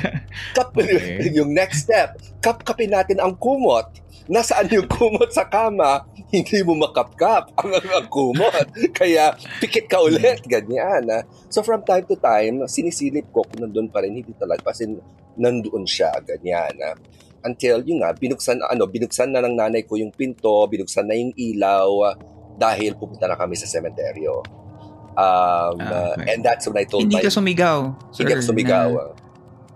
Kap, Okay. yung next step, kapkapin natin ang kumot. Nasaan yung kumot sa kama? Hindi mo makapkap ang, ang, kumot. Kaya pikit ka ulit, ganyan. So from time to time, sinisilip ko kung nandun pa rin, hindi talaga. Kasi nandoon siya, ganyan. Until, yun nga, binuksan, ano, binuksan na ng nanay ko yung pinto, binuksan na yung ilaw, dahil pupunta na kami sa sementeryo. Um, Ah, okay. and that's when I told Hindi my... ka sumigaw, sir. hindi ako sumigaw. na-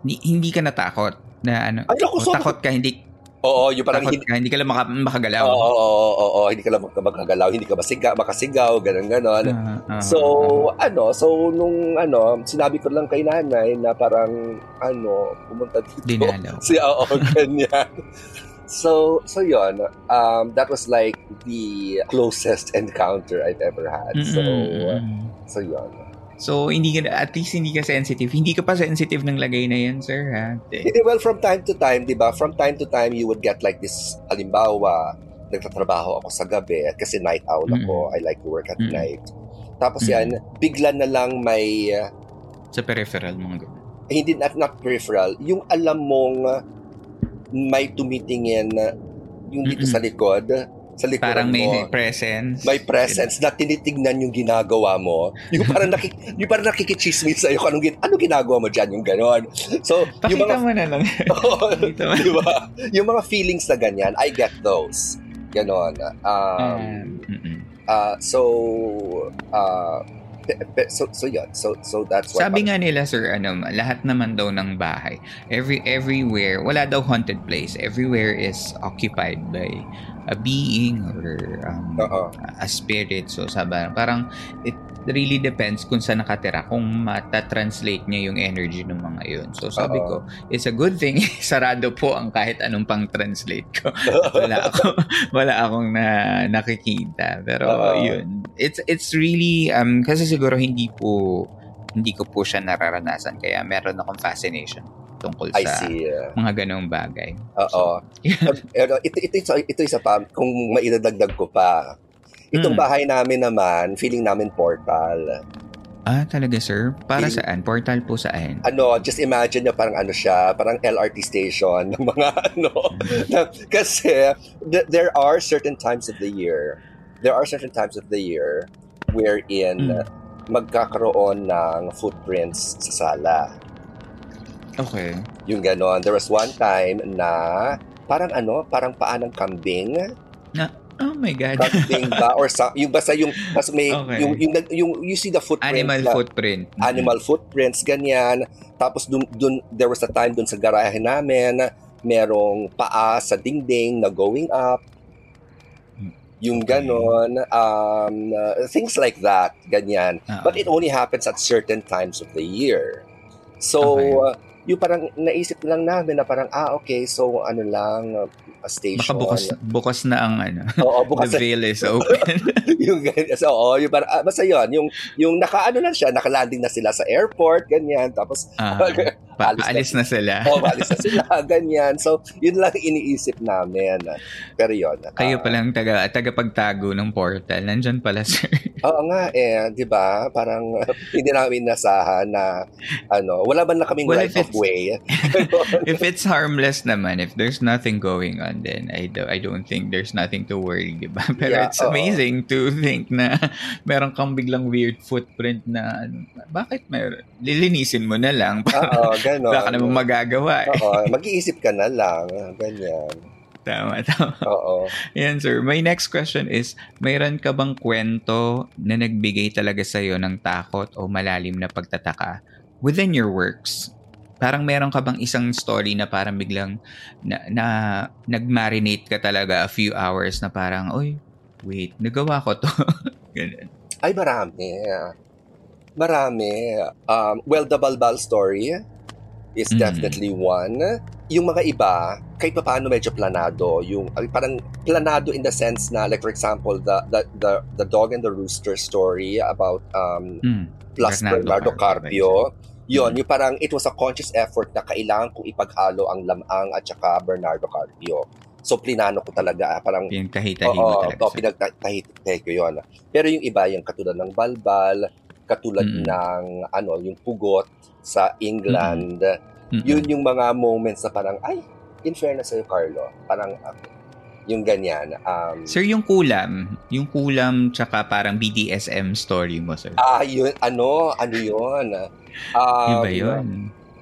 hindi, hindi ka natakot na ano. Ay, naku, o so- takot ka, hindi, Oo, yung parang takot hindi... ka, hindi ka lang maka, makagalaw. Oo, oo, oo, oo, hindi ka lang magkagalaw, hindi ka masiga, makasigaw, ganun, ganun. Ah, ah, So, ah. ano, so nung ano, sinabi ko lang kay nanay na parang ano, pumunta dito. dinalaw. Si oo, ganyan. So, so yon. Um, that was like the closest encounter I've ever had. So, Mm-mm. so yon. So, hindi ka, at least hindi ka sensitive. Hindi ka pa sensitive ng lagay na yan, sir, ha? Well, from time to time, di ba? From time to time, you would get like this, halimbawa, nagtatrabaho ako sa gabi kasi night owl ako. I like to work at Mm. night. Tapos Mm. yan, bigla na lang may, uh, Sa peripheral, mga ganun. hindi, not, not peripheral, yung alam mong may tumitingin, uh, yung dito Mm-mm. sa likod, sa likuran Parang may mo. presence. May presence na tinitignan yung ginagawa mo. Yung parang, nakik, yung parang nakikichismis sa'yo kung anong, gin- ano ginagawa mo dyan, yung ganon. So, yung Pakita mga, mo na lang. Mo. di ba? Yung mga feelings na ganyan, I get those. Ganon. Um, Mm-mm. uh, so, uh, so, so yun. So, so that's what Sabi nga nila sir, ano, lahat naman daw ng bahay, every everywhere, wala daw haunted place. Everywhere is occupied by a being or um, Oo. a spirit. So sabi, parang it really depends kung saan nakatira, kung mata-translate niya yung energy ng mga yun. So sabi Oo. ko, it's a good thing sarado po ang kahit anong pang-translate ko. wala ako wala akong na nakikita. Pero Oo. yun, it's it's really um kasi siguro hindi po hindi ko po siya nararanasan kaya meron akong fascination tungkol I sa see. mga ganong bagay. Oo. Pero ito, ito, ito, ito isa pa, kung maidadagdag ko pa. Itong Mm. bahay namin naman, feeling namin portal. Ah, talaga sir? Para Feeling- saan? Portal po saan? Ano, just imagine nyo parang ano siya, parang LRT station ng mga ano. na- kasi th- there are certain times of the year, there are certain times of the year wherein Mm. magkakaroon ng footprints sa sala. Okay. Yung ganon. There was one time na parang ano, parang paa ng kambing. Oh my God. Kambing ba? Or sa, yung basta yung, tas may, Okay. yung, yung, yung, you see the footprint Animal na- footprint. Mm-hmm. animal footprints, ganyan. Tapos dun, dun, there was a time dun sa garahe namin, merong paa sa dingding na going up. Yung ganon, um, uh, things like that, ganyan. Ah. But it only happens at certain times of the year. So, Okay. uh, yung parang naisip lang namin na parang, ah, okay, so ano lang, uh, a Baka bukas, bukas na ang ano. Oo, The bukas na- veil is open. yung. So, oo, yung parang, ah, basta yun, yung, yung nakaano lang siya, nakalanding na sila sa airport, ganyan. Tapos, Ah, Paalis na paalis na sila. oh, balis na sila, ganyan. So, yun lang iniisip namin. Pero yun. Kayo ah, palang taga, tagapagtago ng portal. Nandyan pala, sir. Oo nga, eh, di ba? Parang hindi namin nasahan na, ano, wala man na kaming Well, right of way. if it's harmless naman, if there's nothing going on, then I, do, I don't think there's nothing to worry, di ba? Pero Yeah, it's amazing to think na meron kang biglang weird footprint na, bakit meron? Lilinisin mo na lang. Oo, gano'n. Wala ka namang magagawa. Eh. Oo, mag-iisip ka na lang. Ganyan. Tama, tama. Oo. Yan, sir. My next question is, mayroon ka bang kwento na nagbigay talaga sa'yo ng takot o malalim na pagtataka within your works? Parang meron ka bang isang story na parang biglang na, na nag-marinate ka talaga a few hours na parang, oy, wait, nagawa ko to. Ganun. Ay, marami. Marami. Um, well, the Balbal story is Mhm. definitely one. Yung mga iba, kahit pa paano medyo planado. Yung, parang planado in the sense na, like for example, the, the, the, the dog and the rooster story about um, Mm. plus Bernardo Bernardo, Carpio, Carpio. Yun, yung parang it was a conscious effort na kailangan kong ipaghalo ang lamang at saka Bernardo Carpio. So, plinano ko talaga. Parang Pinakahita-hita mo talaga. oo, pinagtahit ko yun. Pero yung iba, yung katulad ng balbal, katulad Mm. ng ano, yung pugot sa England, Mm-mm. yun yung mga moments na parang, ay, in fairness sa'yo, Carlo, parang ah, yung ganyan. Um, Sir, yung kulam, yung kulam tsaka parang BDSM story mo, sir. ah, yun, ano, ano yun? Um, Iba yun.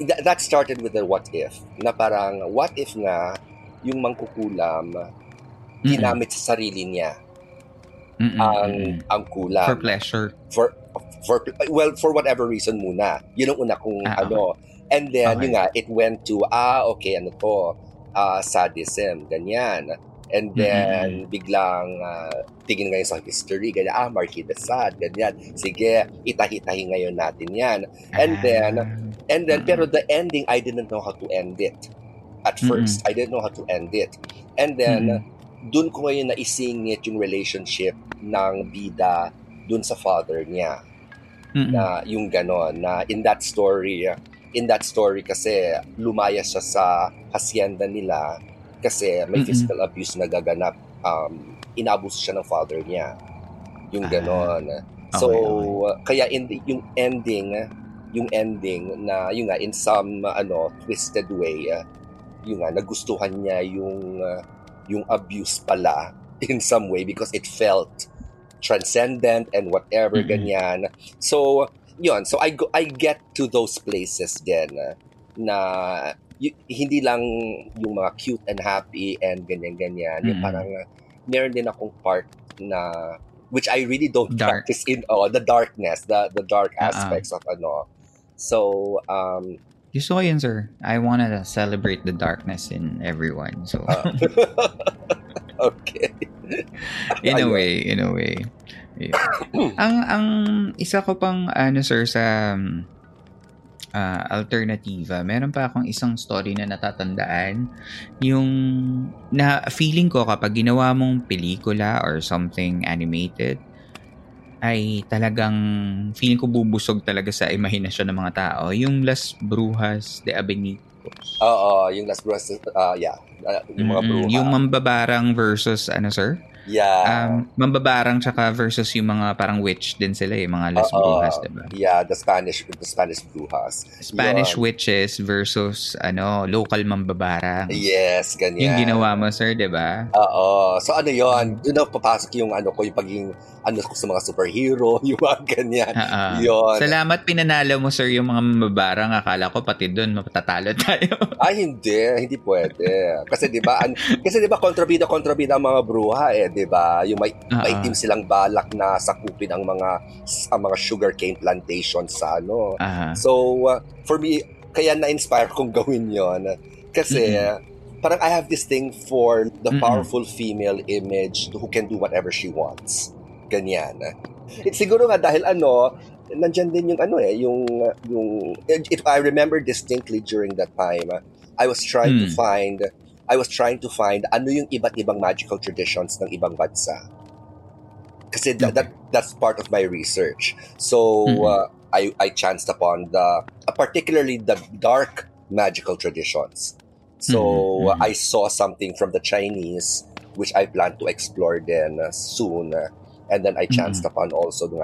that, that started with the what if, na parang, what if nga, yung mangkukulam, Mm-mm. ginamit sa sarili niya Mm-mm. ang ang kulam. For pleasure. for for well for whatever reason muna yun ang una kong Ah, okay. ano and then Okay. yun nga it went to ah okay ano to ah sadism ganyan and then biglang ah, tingin ngayon sa history ganyan ah Marquis de Sade ganyan. Sige itahi-tahi ngayon natin yan. And then, Ah. and then Mm-mm. pero the ending I didn't know how to end it at first. I didn't know how to end it. And then dun ko ngayon naisingit yung relationship ng bida dun sa father niya. Mm-mm. na yung ganon na in that story in that story kasi lumayas siya sa hacienda nila kasi may Mm-mm. physical abuse na gaganap um, inabuso siya ng father niya yung Ah. ganon so Okay, kaya in the- yung ending yung ending na yung nga in some ano twisted way uh, yung nga nagustuhan niya yung uh, yung abuse pala in some way because it felt transcendent and whatever Mhm. ganyan. So, yun. So I go, I get to those places uh, na y- hindi lang yung mga cute and happy and ganyan-ganyan. Yung Mhm. parang uh, meron din akong part na which I really don't Dark. practice in oh, the darkness, the the dark aspects of ano. So, um Gusto ko yun, sir. I wanna celebrate the darkness in everyone. So, uh, okay. in a way, in a way. Yeah. ang ang isa ko pang ano sir sa um, ah, alternativa, meron pa akong isang story na natatandaan yung na feeling ko kapag ginawa mong pelikula or something animated ay talagang feeling ko bubusog talaga sa imahinasyon ng mga tao. Yung Las Brujas de Abenicos. Oo, yung Las Brujas, uh, yeah. Uh, yung mga bruha. Yung mambabarang versus ano sir? Yeah. Um, mambabarang tsaka versus yung mga parang witch din sila eh, mga Las Oo. Brujas, diba? Yeah, the Spanish, the Spanish brujas. Spanish Yun. witches versus ano, local mambabarang. Yes, ganyan. Yung ginawa mo, sir, diba? Oo. So ano yon Doon na papasok yung ano ko, yung pagiging ano ko sa mga superhero, yung mga ganyan. Ah. Yun. Salamat pinanalo mo, sir, yung mga mambabarang. Akala ko pati doon mapatatalo tayo. Ay, hindi. Hindi pwede. Kasi di ba, an- kasi di ba kontrabida-kontrabida ang mga bruha eh, di ba? Yung may, Ah, maitim silang balak na sakupin ang mga ang mga sugarcane plantations sa ano. Ah, So, uh, for me, kaya na-inspire kong gawin yon Kasi, parang I have this thing for the Mm-mm. powerful female image who can do whatever she wants. Ganyan. It, siguro nga dahil ano, nandyan din yung ano eh, yung, yung, if I remember distinctly during that time, I was trying to Mm. find, I was trying to find ano yung iba't ibang magical traditions ng ibang bansa. Kasi that, that that's part of my research. So Mhm. uh, I I chanced upon the uh, particularly the dark magical traditions. So Mhm, mhm. I saw something from the Chinese which I plan to explore then uh, soon. Uh, and then I chanced upon also the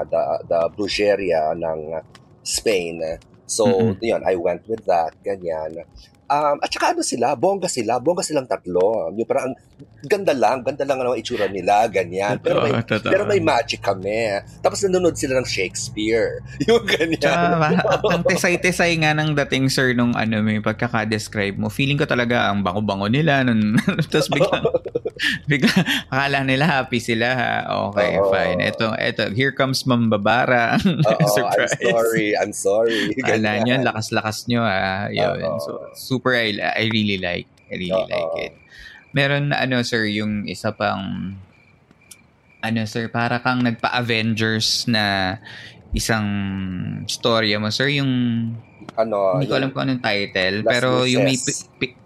the brujeria ng uh, Spain. So Mhm. yun, I went with that ganyan. Um, at saka ano sila, bongga sila, bongga silang tatlo. Yung parang ang ganda lang, ganda lang ang itsura nila, ganyan. Pero may, Totoo, pero may magic kami. Tapos nanonood sila ng Shakespeare. Yung ganyan. Tsaka, ang tesay-tesay nga ng dating sir nung ano may pagkaka-describe mo. Feeling ko talaga ang bango-bango nila. Nun, tapos bigla, bigla, akala nila happy sila ha. Okay, Oo. fine. Ito, ito, here comes Mambabara. Oo, I'm Surprise. sorry, I'm sorry. Akala nyo, Ganyan. lakas-lakas nyo ha. Yun. So, super, I, I really like. I really Oo. like it. Meron, ano sir, yung isa pang, ano sir, para kang nagpa-Avengers na isang storya mo, sir. Yung Ano, hindi ko alam kung anong title, Las pero yung may Luces. pi- pi-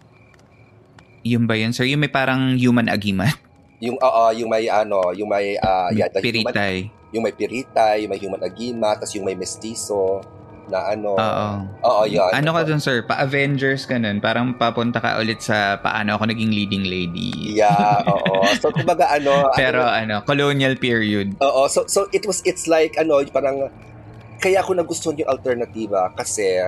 yung ba yun, sir? Yung may parang human agimat. yung oo, yung may ano, yung may May yeah, human, piritay. yung may piritay, yung may human agima, tapos yung may mestizo na ano. Oo. Oo, yan. Ano ka dun, sir? Pa-Avengers ka nun. Parang papunta ka ulit sa paano ako naging leading lady. Yeah, oo. So kumbaga ano, Pero ano, ano, colonial period. Oo, so so it was it's like ano, parang kaya ako nagustuhan yung alternativa kasi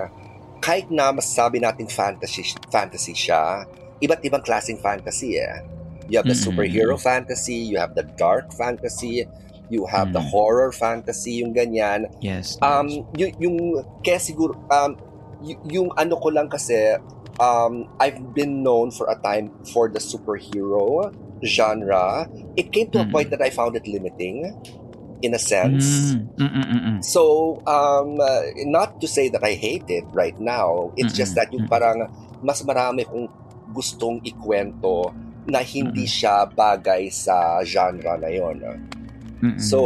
kahit na masasabi natin fantasy fantasy siya, iba't ibang klaseng fantasy eh. You have the Mm-mm. superhero fantasy, you have the dark fantasy, you have the Mm. horror fantasy, yung ganyan. Yes. Um, yes. yung, kaya siguro, um, y- yung ano ko lang kasi, um, I've been known for a time for the superhero genre. It came to a Mm. point that I found it limiting, in a sense. Mm, mm, mm, mm. So, um, uh, not to say that I hate it right now. It's just that yung parang mas marami kong gustong ikwento na hindi siya bagay sa genre na yon. So,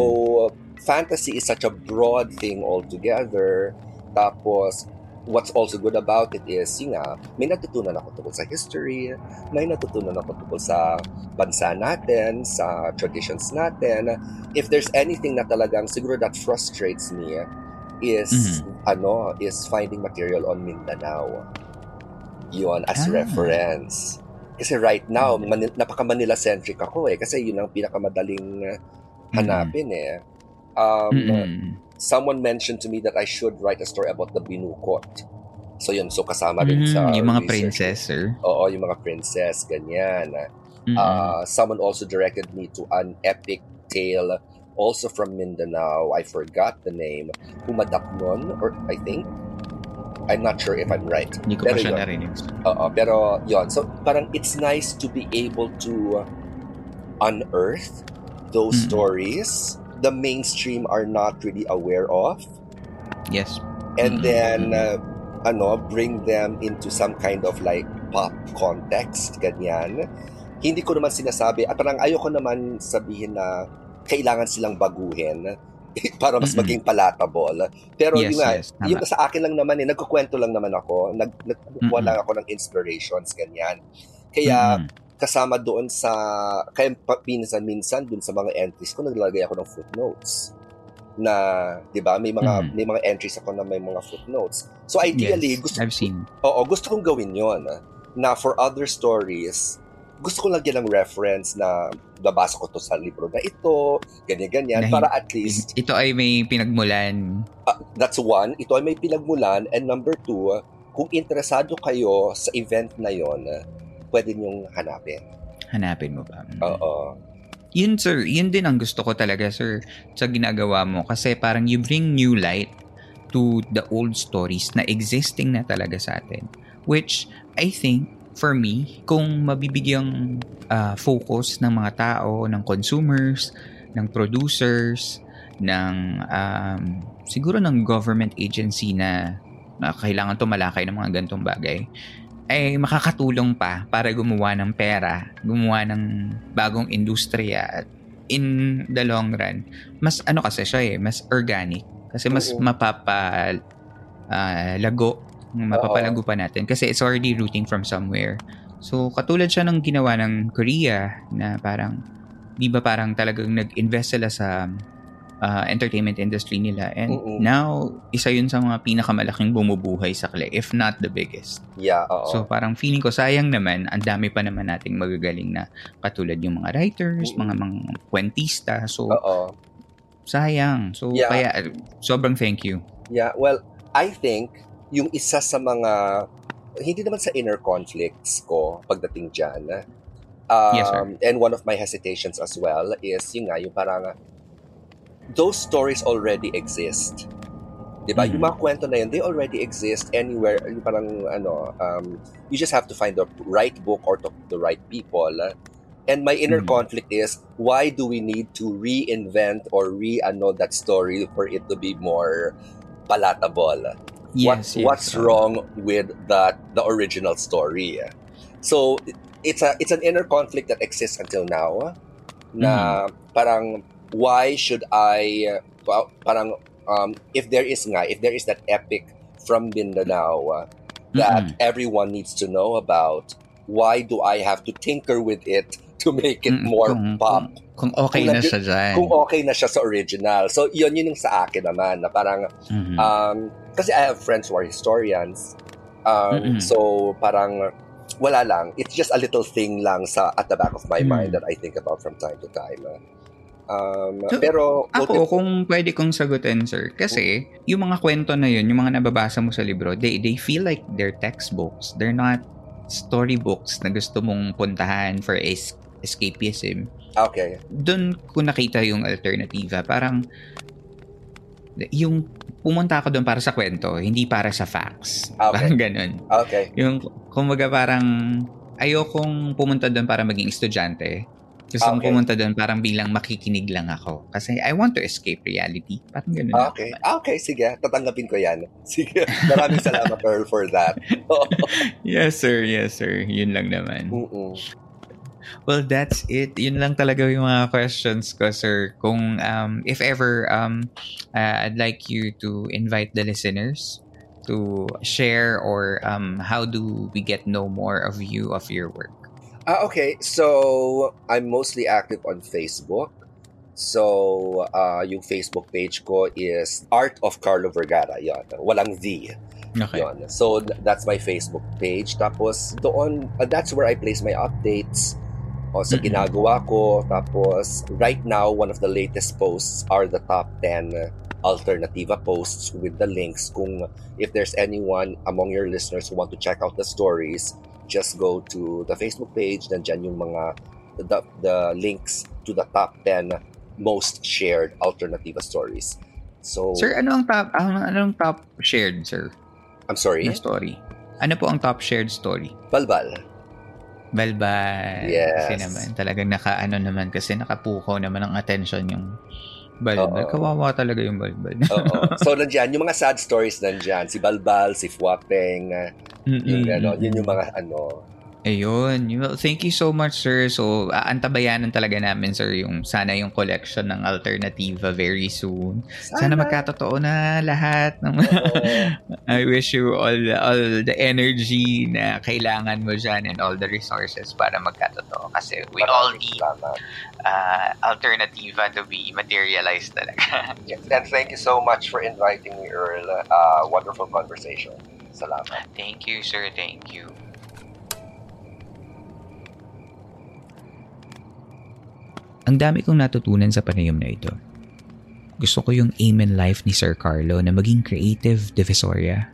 fantasy is such a broad thing altogether. Tapos, what's also good about it is, yun nga, may natutunan ako tungkol sa history, may natutunan ako tungkol sa bansa natin, sa traditions natin. If there's anything na talagang siguro that frustrates me is, ano, is finding material on Mindanao. Yun, as Ah. reference. Kasi right now, mani- napaka-Manila-centric ako eh. Kasi yun ang pinakamadaling hanapin eh. Um, Mm-mm. someone mentioned to me that I should write a story about the Binukot. So yun, so kasama rin Mm, sa yung mga research. princess, sir. Oo, yung mga princess, ganyan. Mm-mm. Uh, someone also directed me to an epic tale also from Mindanao. I forgot the name. Humadaknon, or I think. I'm not sure if I'm right. Hindi ko pa Pero siya yun. narinig. Oo, pero yon. So parang it's nice to be able to unearth those Mm. stories the mainstream are not really aware of Yes. and Mm, then mm, uh, ano bring them into some kind of like pop context ganyan hindi ko naman sinasabi at parang ayoko naman sabihin na kailangan silang baguhin para mas Mm-mm. maging palatable pero Yes, yun nga yes, tama. yung sa akin lang naman eh nagkukwento lang naman ako nag nagkukuha Mm-mm. lang ako ng inspirations ganyan kaya Mm-mm. Kasama doon sa kaya minsan-minsan doon sa mga entries ko naglalagay ako ng footnotes na 'di ba may mga Mhm. may mga entries ako na may mga footnotes so ideally yes, gusto I've seen. oo gusto kong gawin 'yon na for other stories gusto ko lagyan ng reference na babasa ko to sa libro na ito ganyan ganyan Na para at least Ito ay may pinagmulan. Ah, that's one ito ay may pinagmulan and number two kung interesado kayo sa event na 'yon pwede niyong hanapin Hanapin mo ba? Mm. oo Yun sir, yun din ang gusto ko talaga sir sa ginagawa mo kasi parang you bring new light to the old stories na existing na talaga sa atin. Which I think for me, kung mabibigyang ah, focus ng mga tao, ng consumers, ng producers, ng um, siguro ng government agency na, na kailangan tumalakay ng mga gantong bagay, ay makakatulong pa para gumawa ng pera, gumawa ng bagong industriya at in the long run, mas ano kasi siya eh, mas organic. Kasi mas Oo. mapapa ah, lago, mapapalago pa natin kasi it's already rooting from somewhere. So katulad siya ng ginawa ng Korea na parang di ba parang talagang nag-invest sila sa ah, entertainment industry nila and Oo. now isa yun sa mga pinakamalaking bumubuhay sa Kle if not the biggest. yeah oo So parang feeling ko sayang naman, ang dami pa naman nating magagaling na katulad yung mga writers, Mm. mga mga kwentista. So oo sayang. So Yeah. kaya sobrang thank you. Yeah, well, I think yung isa sa mga hindi naman sa inner conflicts ko pagdating diyan. Um, Yes, sir. and one of my hesitations as well is yung nga, yung parang those stories already exist. 'Di ba? Mhm. Yung mga kwento na yun, they already exist anywhere. Yung parang ano, um, you just have to find the right book or talk to the right people. And my inner Mhm. conflict is why do we need to reinvent or re-ano that story for it to be more palatable? what, Yes, yes. what's Oo. wrong with that the original story? So it's a it's an inner conflict that exists until now. Na parang why should I pa- parang um, if there is nga if there is that epic from Mindanao uh, that Mm-mm. everyone needs to know about, why do I have to tinker with it to make it Mm, more kung, pop? Kung, kung okay Kung na siya dyan. Kung okay na siya sa original. So, yun yun yung sa akin naman na parang Mhm. Um, kasi I have friends who are historians. Um. So, parang wala lang. It's just a little thing lang sa at the back of my Mm. mind that I think about from time to time. Um, So, pero, Ako, kung pwede kong sagutin, sir, kasi yung mga kwento na yun, yung mga nababasa mo sa libro, they, they feel like they're textbooks. They're not storybooks na gusto mong puntahan for es- escapism. okay. Doon ko nakita yung alternativa. Parang, yung pumunta ako doon para sa kwento, hindi para sa facts. Okay. Parang ganun. Okay. Yung, kumbaga parang, ayokong pumunta doon para maging estudyante. Gusto Okay. pumunta doon parang bilang makikinig lang ako. Kasi I want to escape reality. Parang ganun. Okay. Okay, sige. Tatanggapin ko yan. Sige. Maraming salamat, Earl, for that. Yes, sir. Yes, sir. Yun lang naman. Mm-mm. Well, that's it. Yun lang talaga yung mga questions ko, sir. Kung, um, if ever, um, uh, I'd like you to invite the listeners to share or um, how do we get know more of you, of your work? Ah, okay. So, I'm mostly active on Facebook. So, uh, yung Facebook page ko is Art of Carlo Vergara. Yon. Walang V. Okay. Yon. So, that's my Facebook page. Tapos, doon, uh, that's where I place my updates o sa ginagawa ko. Tapos, right now, one of the latest posts are the top 10 Alternativa posts with the links. Kung if there's anyone among your listeners who want to check out the stories, just go to the Facebook page, nandyan yung mga the, the links to the top 10 most shared alternative stories. So, Sir, ano ang top ano, anong top shared, sir? I'm sorry. Na story. Ano po ang top shared story? Balbal. Balbal. Yes. Kasi naman, talagang naka, ano naman, kasi nakapukaw naman ang attention yung balbal. Oo. Kawawa talaga yung balbal. Oo. So, nandyan, yung mga sad stories nandyan. Si Balbal, si Fuapeng, yung Mm-mm. ano, yun yung mga ano. Ayun. Well, thank you so much, sir. So, aantabayanan talaga namin, sir, yung sana yung collection ng Alternativa very soon. Sana, magkatotoo na lahat. Ng I wish you all, all the energy na kailangan mo dyan and all the resources para magkatotoo. Kasi we all need uh, Alternativa to be materialized talaga. Yes, And thank you so much for inviting me, Earl. Uh, wonderful conversation. Salamat. thank you, sir. Thank you. Ang dami kong natutunan sa panayam na ito. Gusto ko yung aim in life ni Sir Carlo na maging creative divisoria.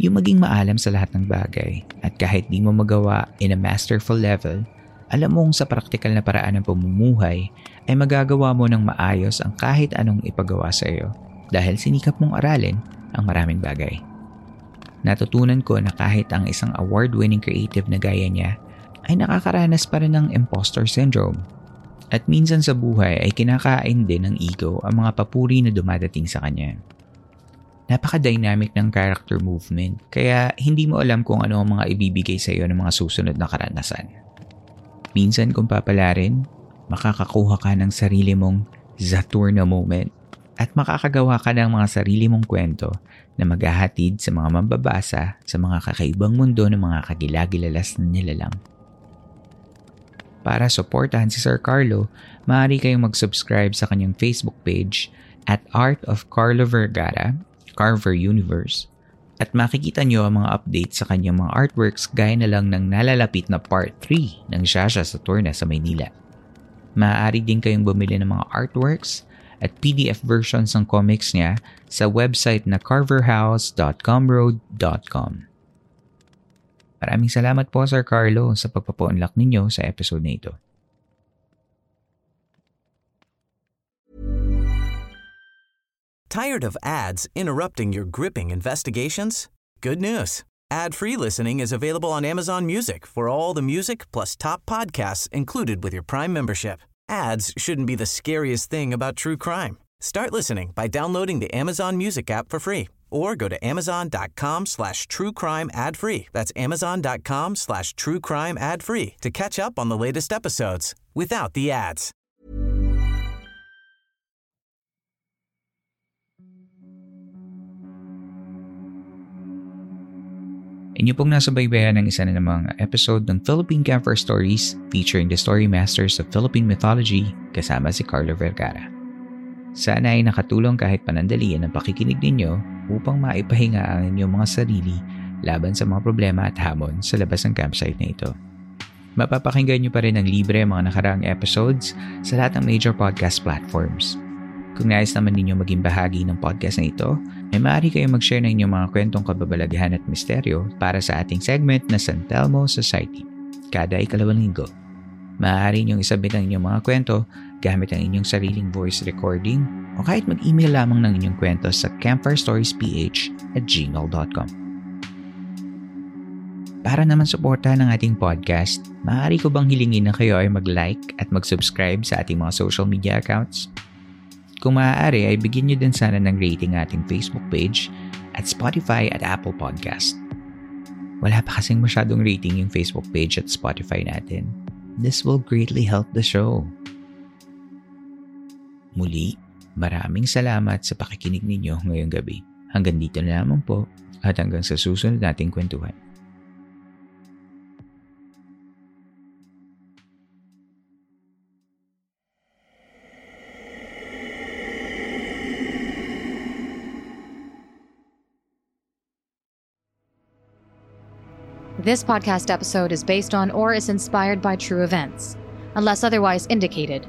Yung maging maalam sa lahat ng bagay at kahit di mo magawa in a masterful level, alam mong sa praktikal na paraan ng pamumuhay ay magagawa mo ng maayos ang kahit anong ipagawa sa iyo dahil sinikap mong aralin ang maraming bagay. Natutunan ko na kahit ang isang award-winning creative na gaya niya ay nakakaranas pa rin ng imposter syndrome at minsan sa buhay ay kinakain din ng ego ang mga papuri na dumadating sa kanya. Napaka-dynamic ng character movement kaya hindi mo alam kung ano ang mga ibibigay sa iyo ng mga susunod na karanasan. Minsan kung papalarin, makakakuha ka ng sarili mong Zaturna moment at makakagawa ka ng mga sarili mong kwento na maghahatid sa mga mambabasa sa mga kakaibang mundo ng mga kagilagilalas na nilalang. Para suportahan si Sir Carlo, maaari kayong mag-subscribe sa kanyang Facebook page at Art of Carlo Vergara, Carver Universe, at makikita nyo ang mga updates sa kanyang mga artworks gaya na lang ng nalalapit na Part 3 ng Shasha Saturna sa Maynila. Maaari din kayong bumili ng mga artworks at PDF versions ng comics niya sa website na carverhouse.comroad.com. Maraming salamat po Sir Carlo sa pagpapaunlak ninyo sa episode na ito. Tired of ads interrupting your gripping investigations? Good news. Ad-free listening is available on Amazon Music for all the music plus top podcasts included with your Prime membership. Ads shouldn't be the scariest thing about true crime. Start listening by downloading the Amazon Music app for free or go to amazon.com slash true ad free. That's amazon.com slash true ad free to catch up on the latest episodes without the ads. Inyo pong nasa baybayan ng isa na namang episode ng Philippine Camper Stories featuring the story masters of Philippine mythology kasama si Carlo Vergara. Sana ay nakatulong kahit panandalian ang pakikinig ninyo upang maipahinga ang inyong mga sarili laban sa mga problema at hamon sa labas ng campsite na ito. Mapapakinggan nyo pa rin ng libre ang mga nakaraang episodes sa lahat ng major podcast platforms. Kung nais naman ninyo maging bahagi ng podcast na ito, ay maaari kayong mag-share ng inyong mga kwentong kababalaghan at misteryo para sa ating segment na San Telmo Society, kada ikalawang linggo. Maaari niyong isabit ang inyong mga kwento gamit ang inyong sariling voice recording o kahit mag-email lamang ng inyong kwento sa campfirestoriesph at gmail.com. Para naman suporta ng ating podcast, maaari ko bang hilingin na kayo ay mag-like at mag-subscribe sa ating mga social media accounts? Kung maaari ay bigyan nyo din sana ng rating ating Facebook page at Spotify at Apple Podcast. Wala pa kasing masyadong rating yung Facebook page at Spotify natin. This will greatly help the show. Muli, maraming salamat sa pakikinig ninyo ngayong gabi. Hanggang dito na naman po at hanggang sa susunod nating kwentuhan. This podcast episode is based on or is inspired by true events. Unless otherwise indicated,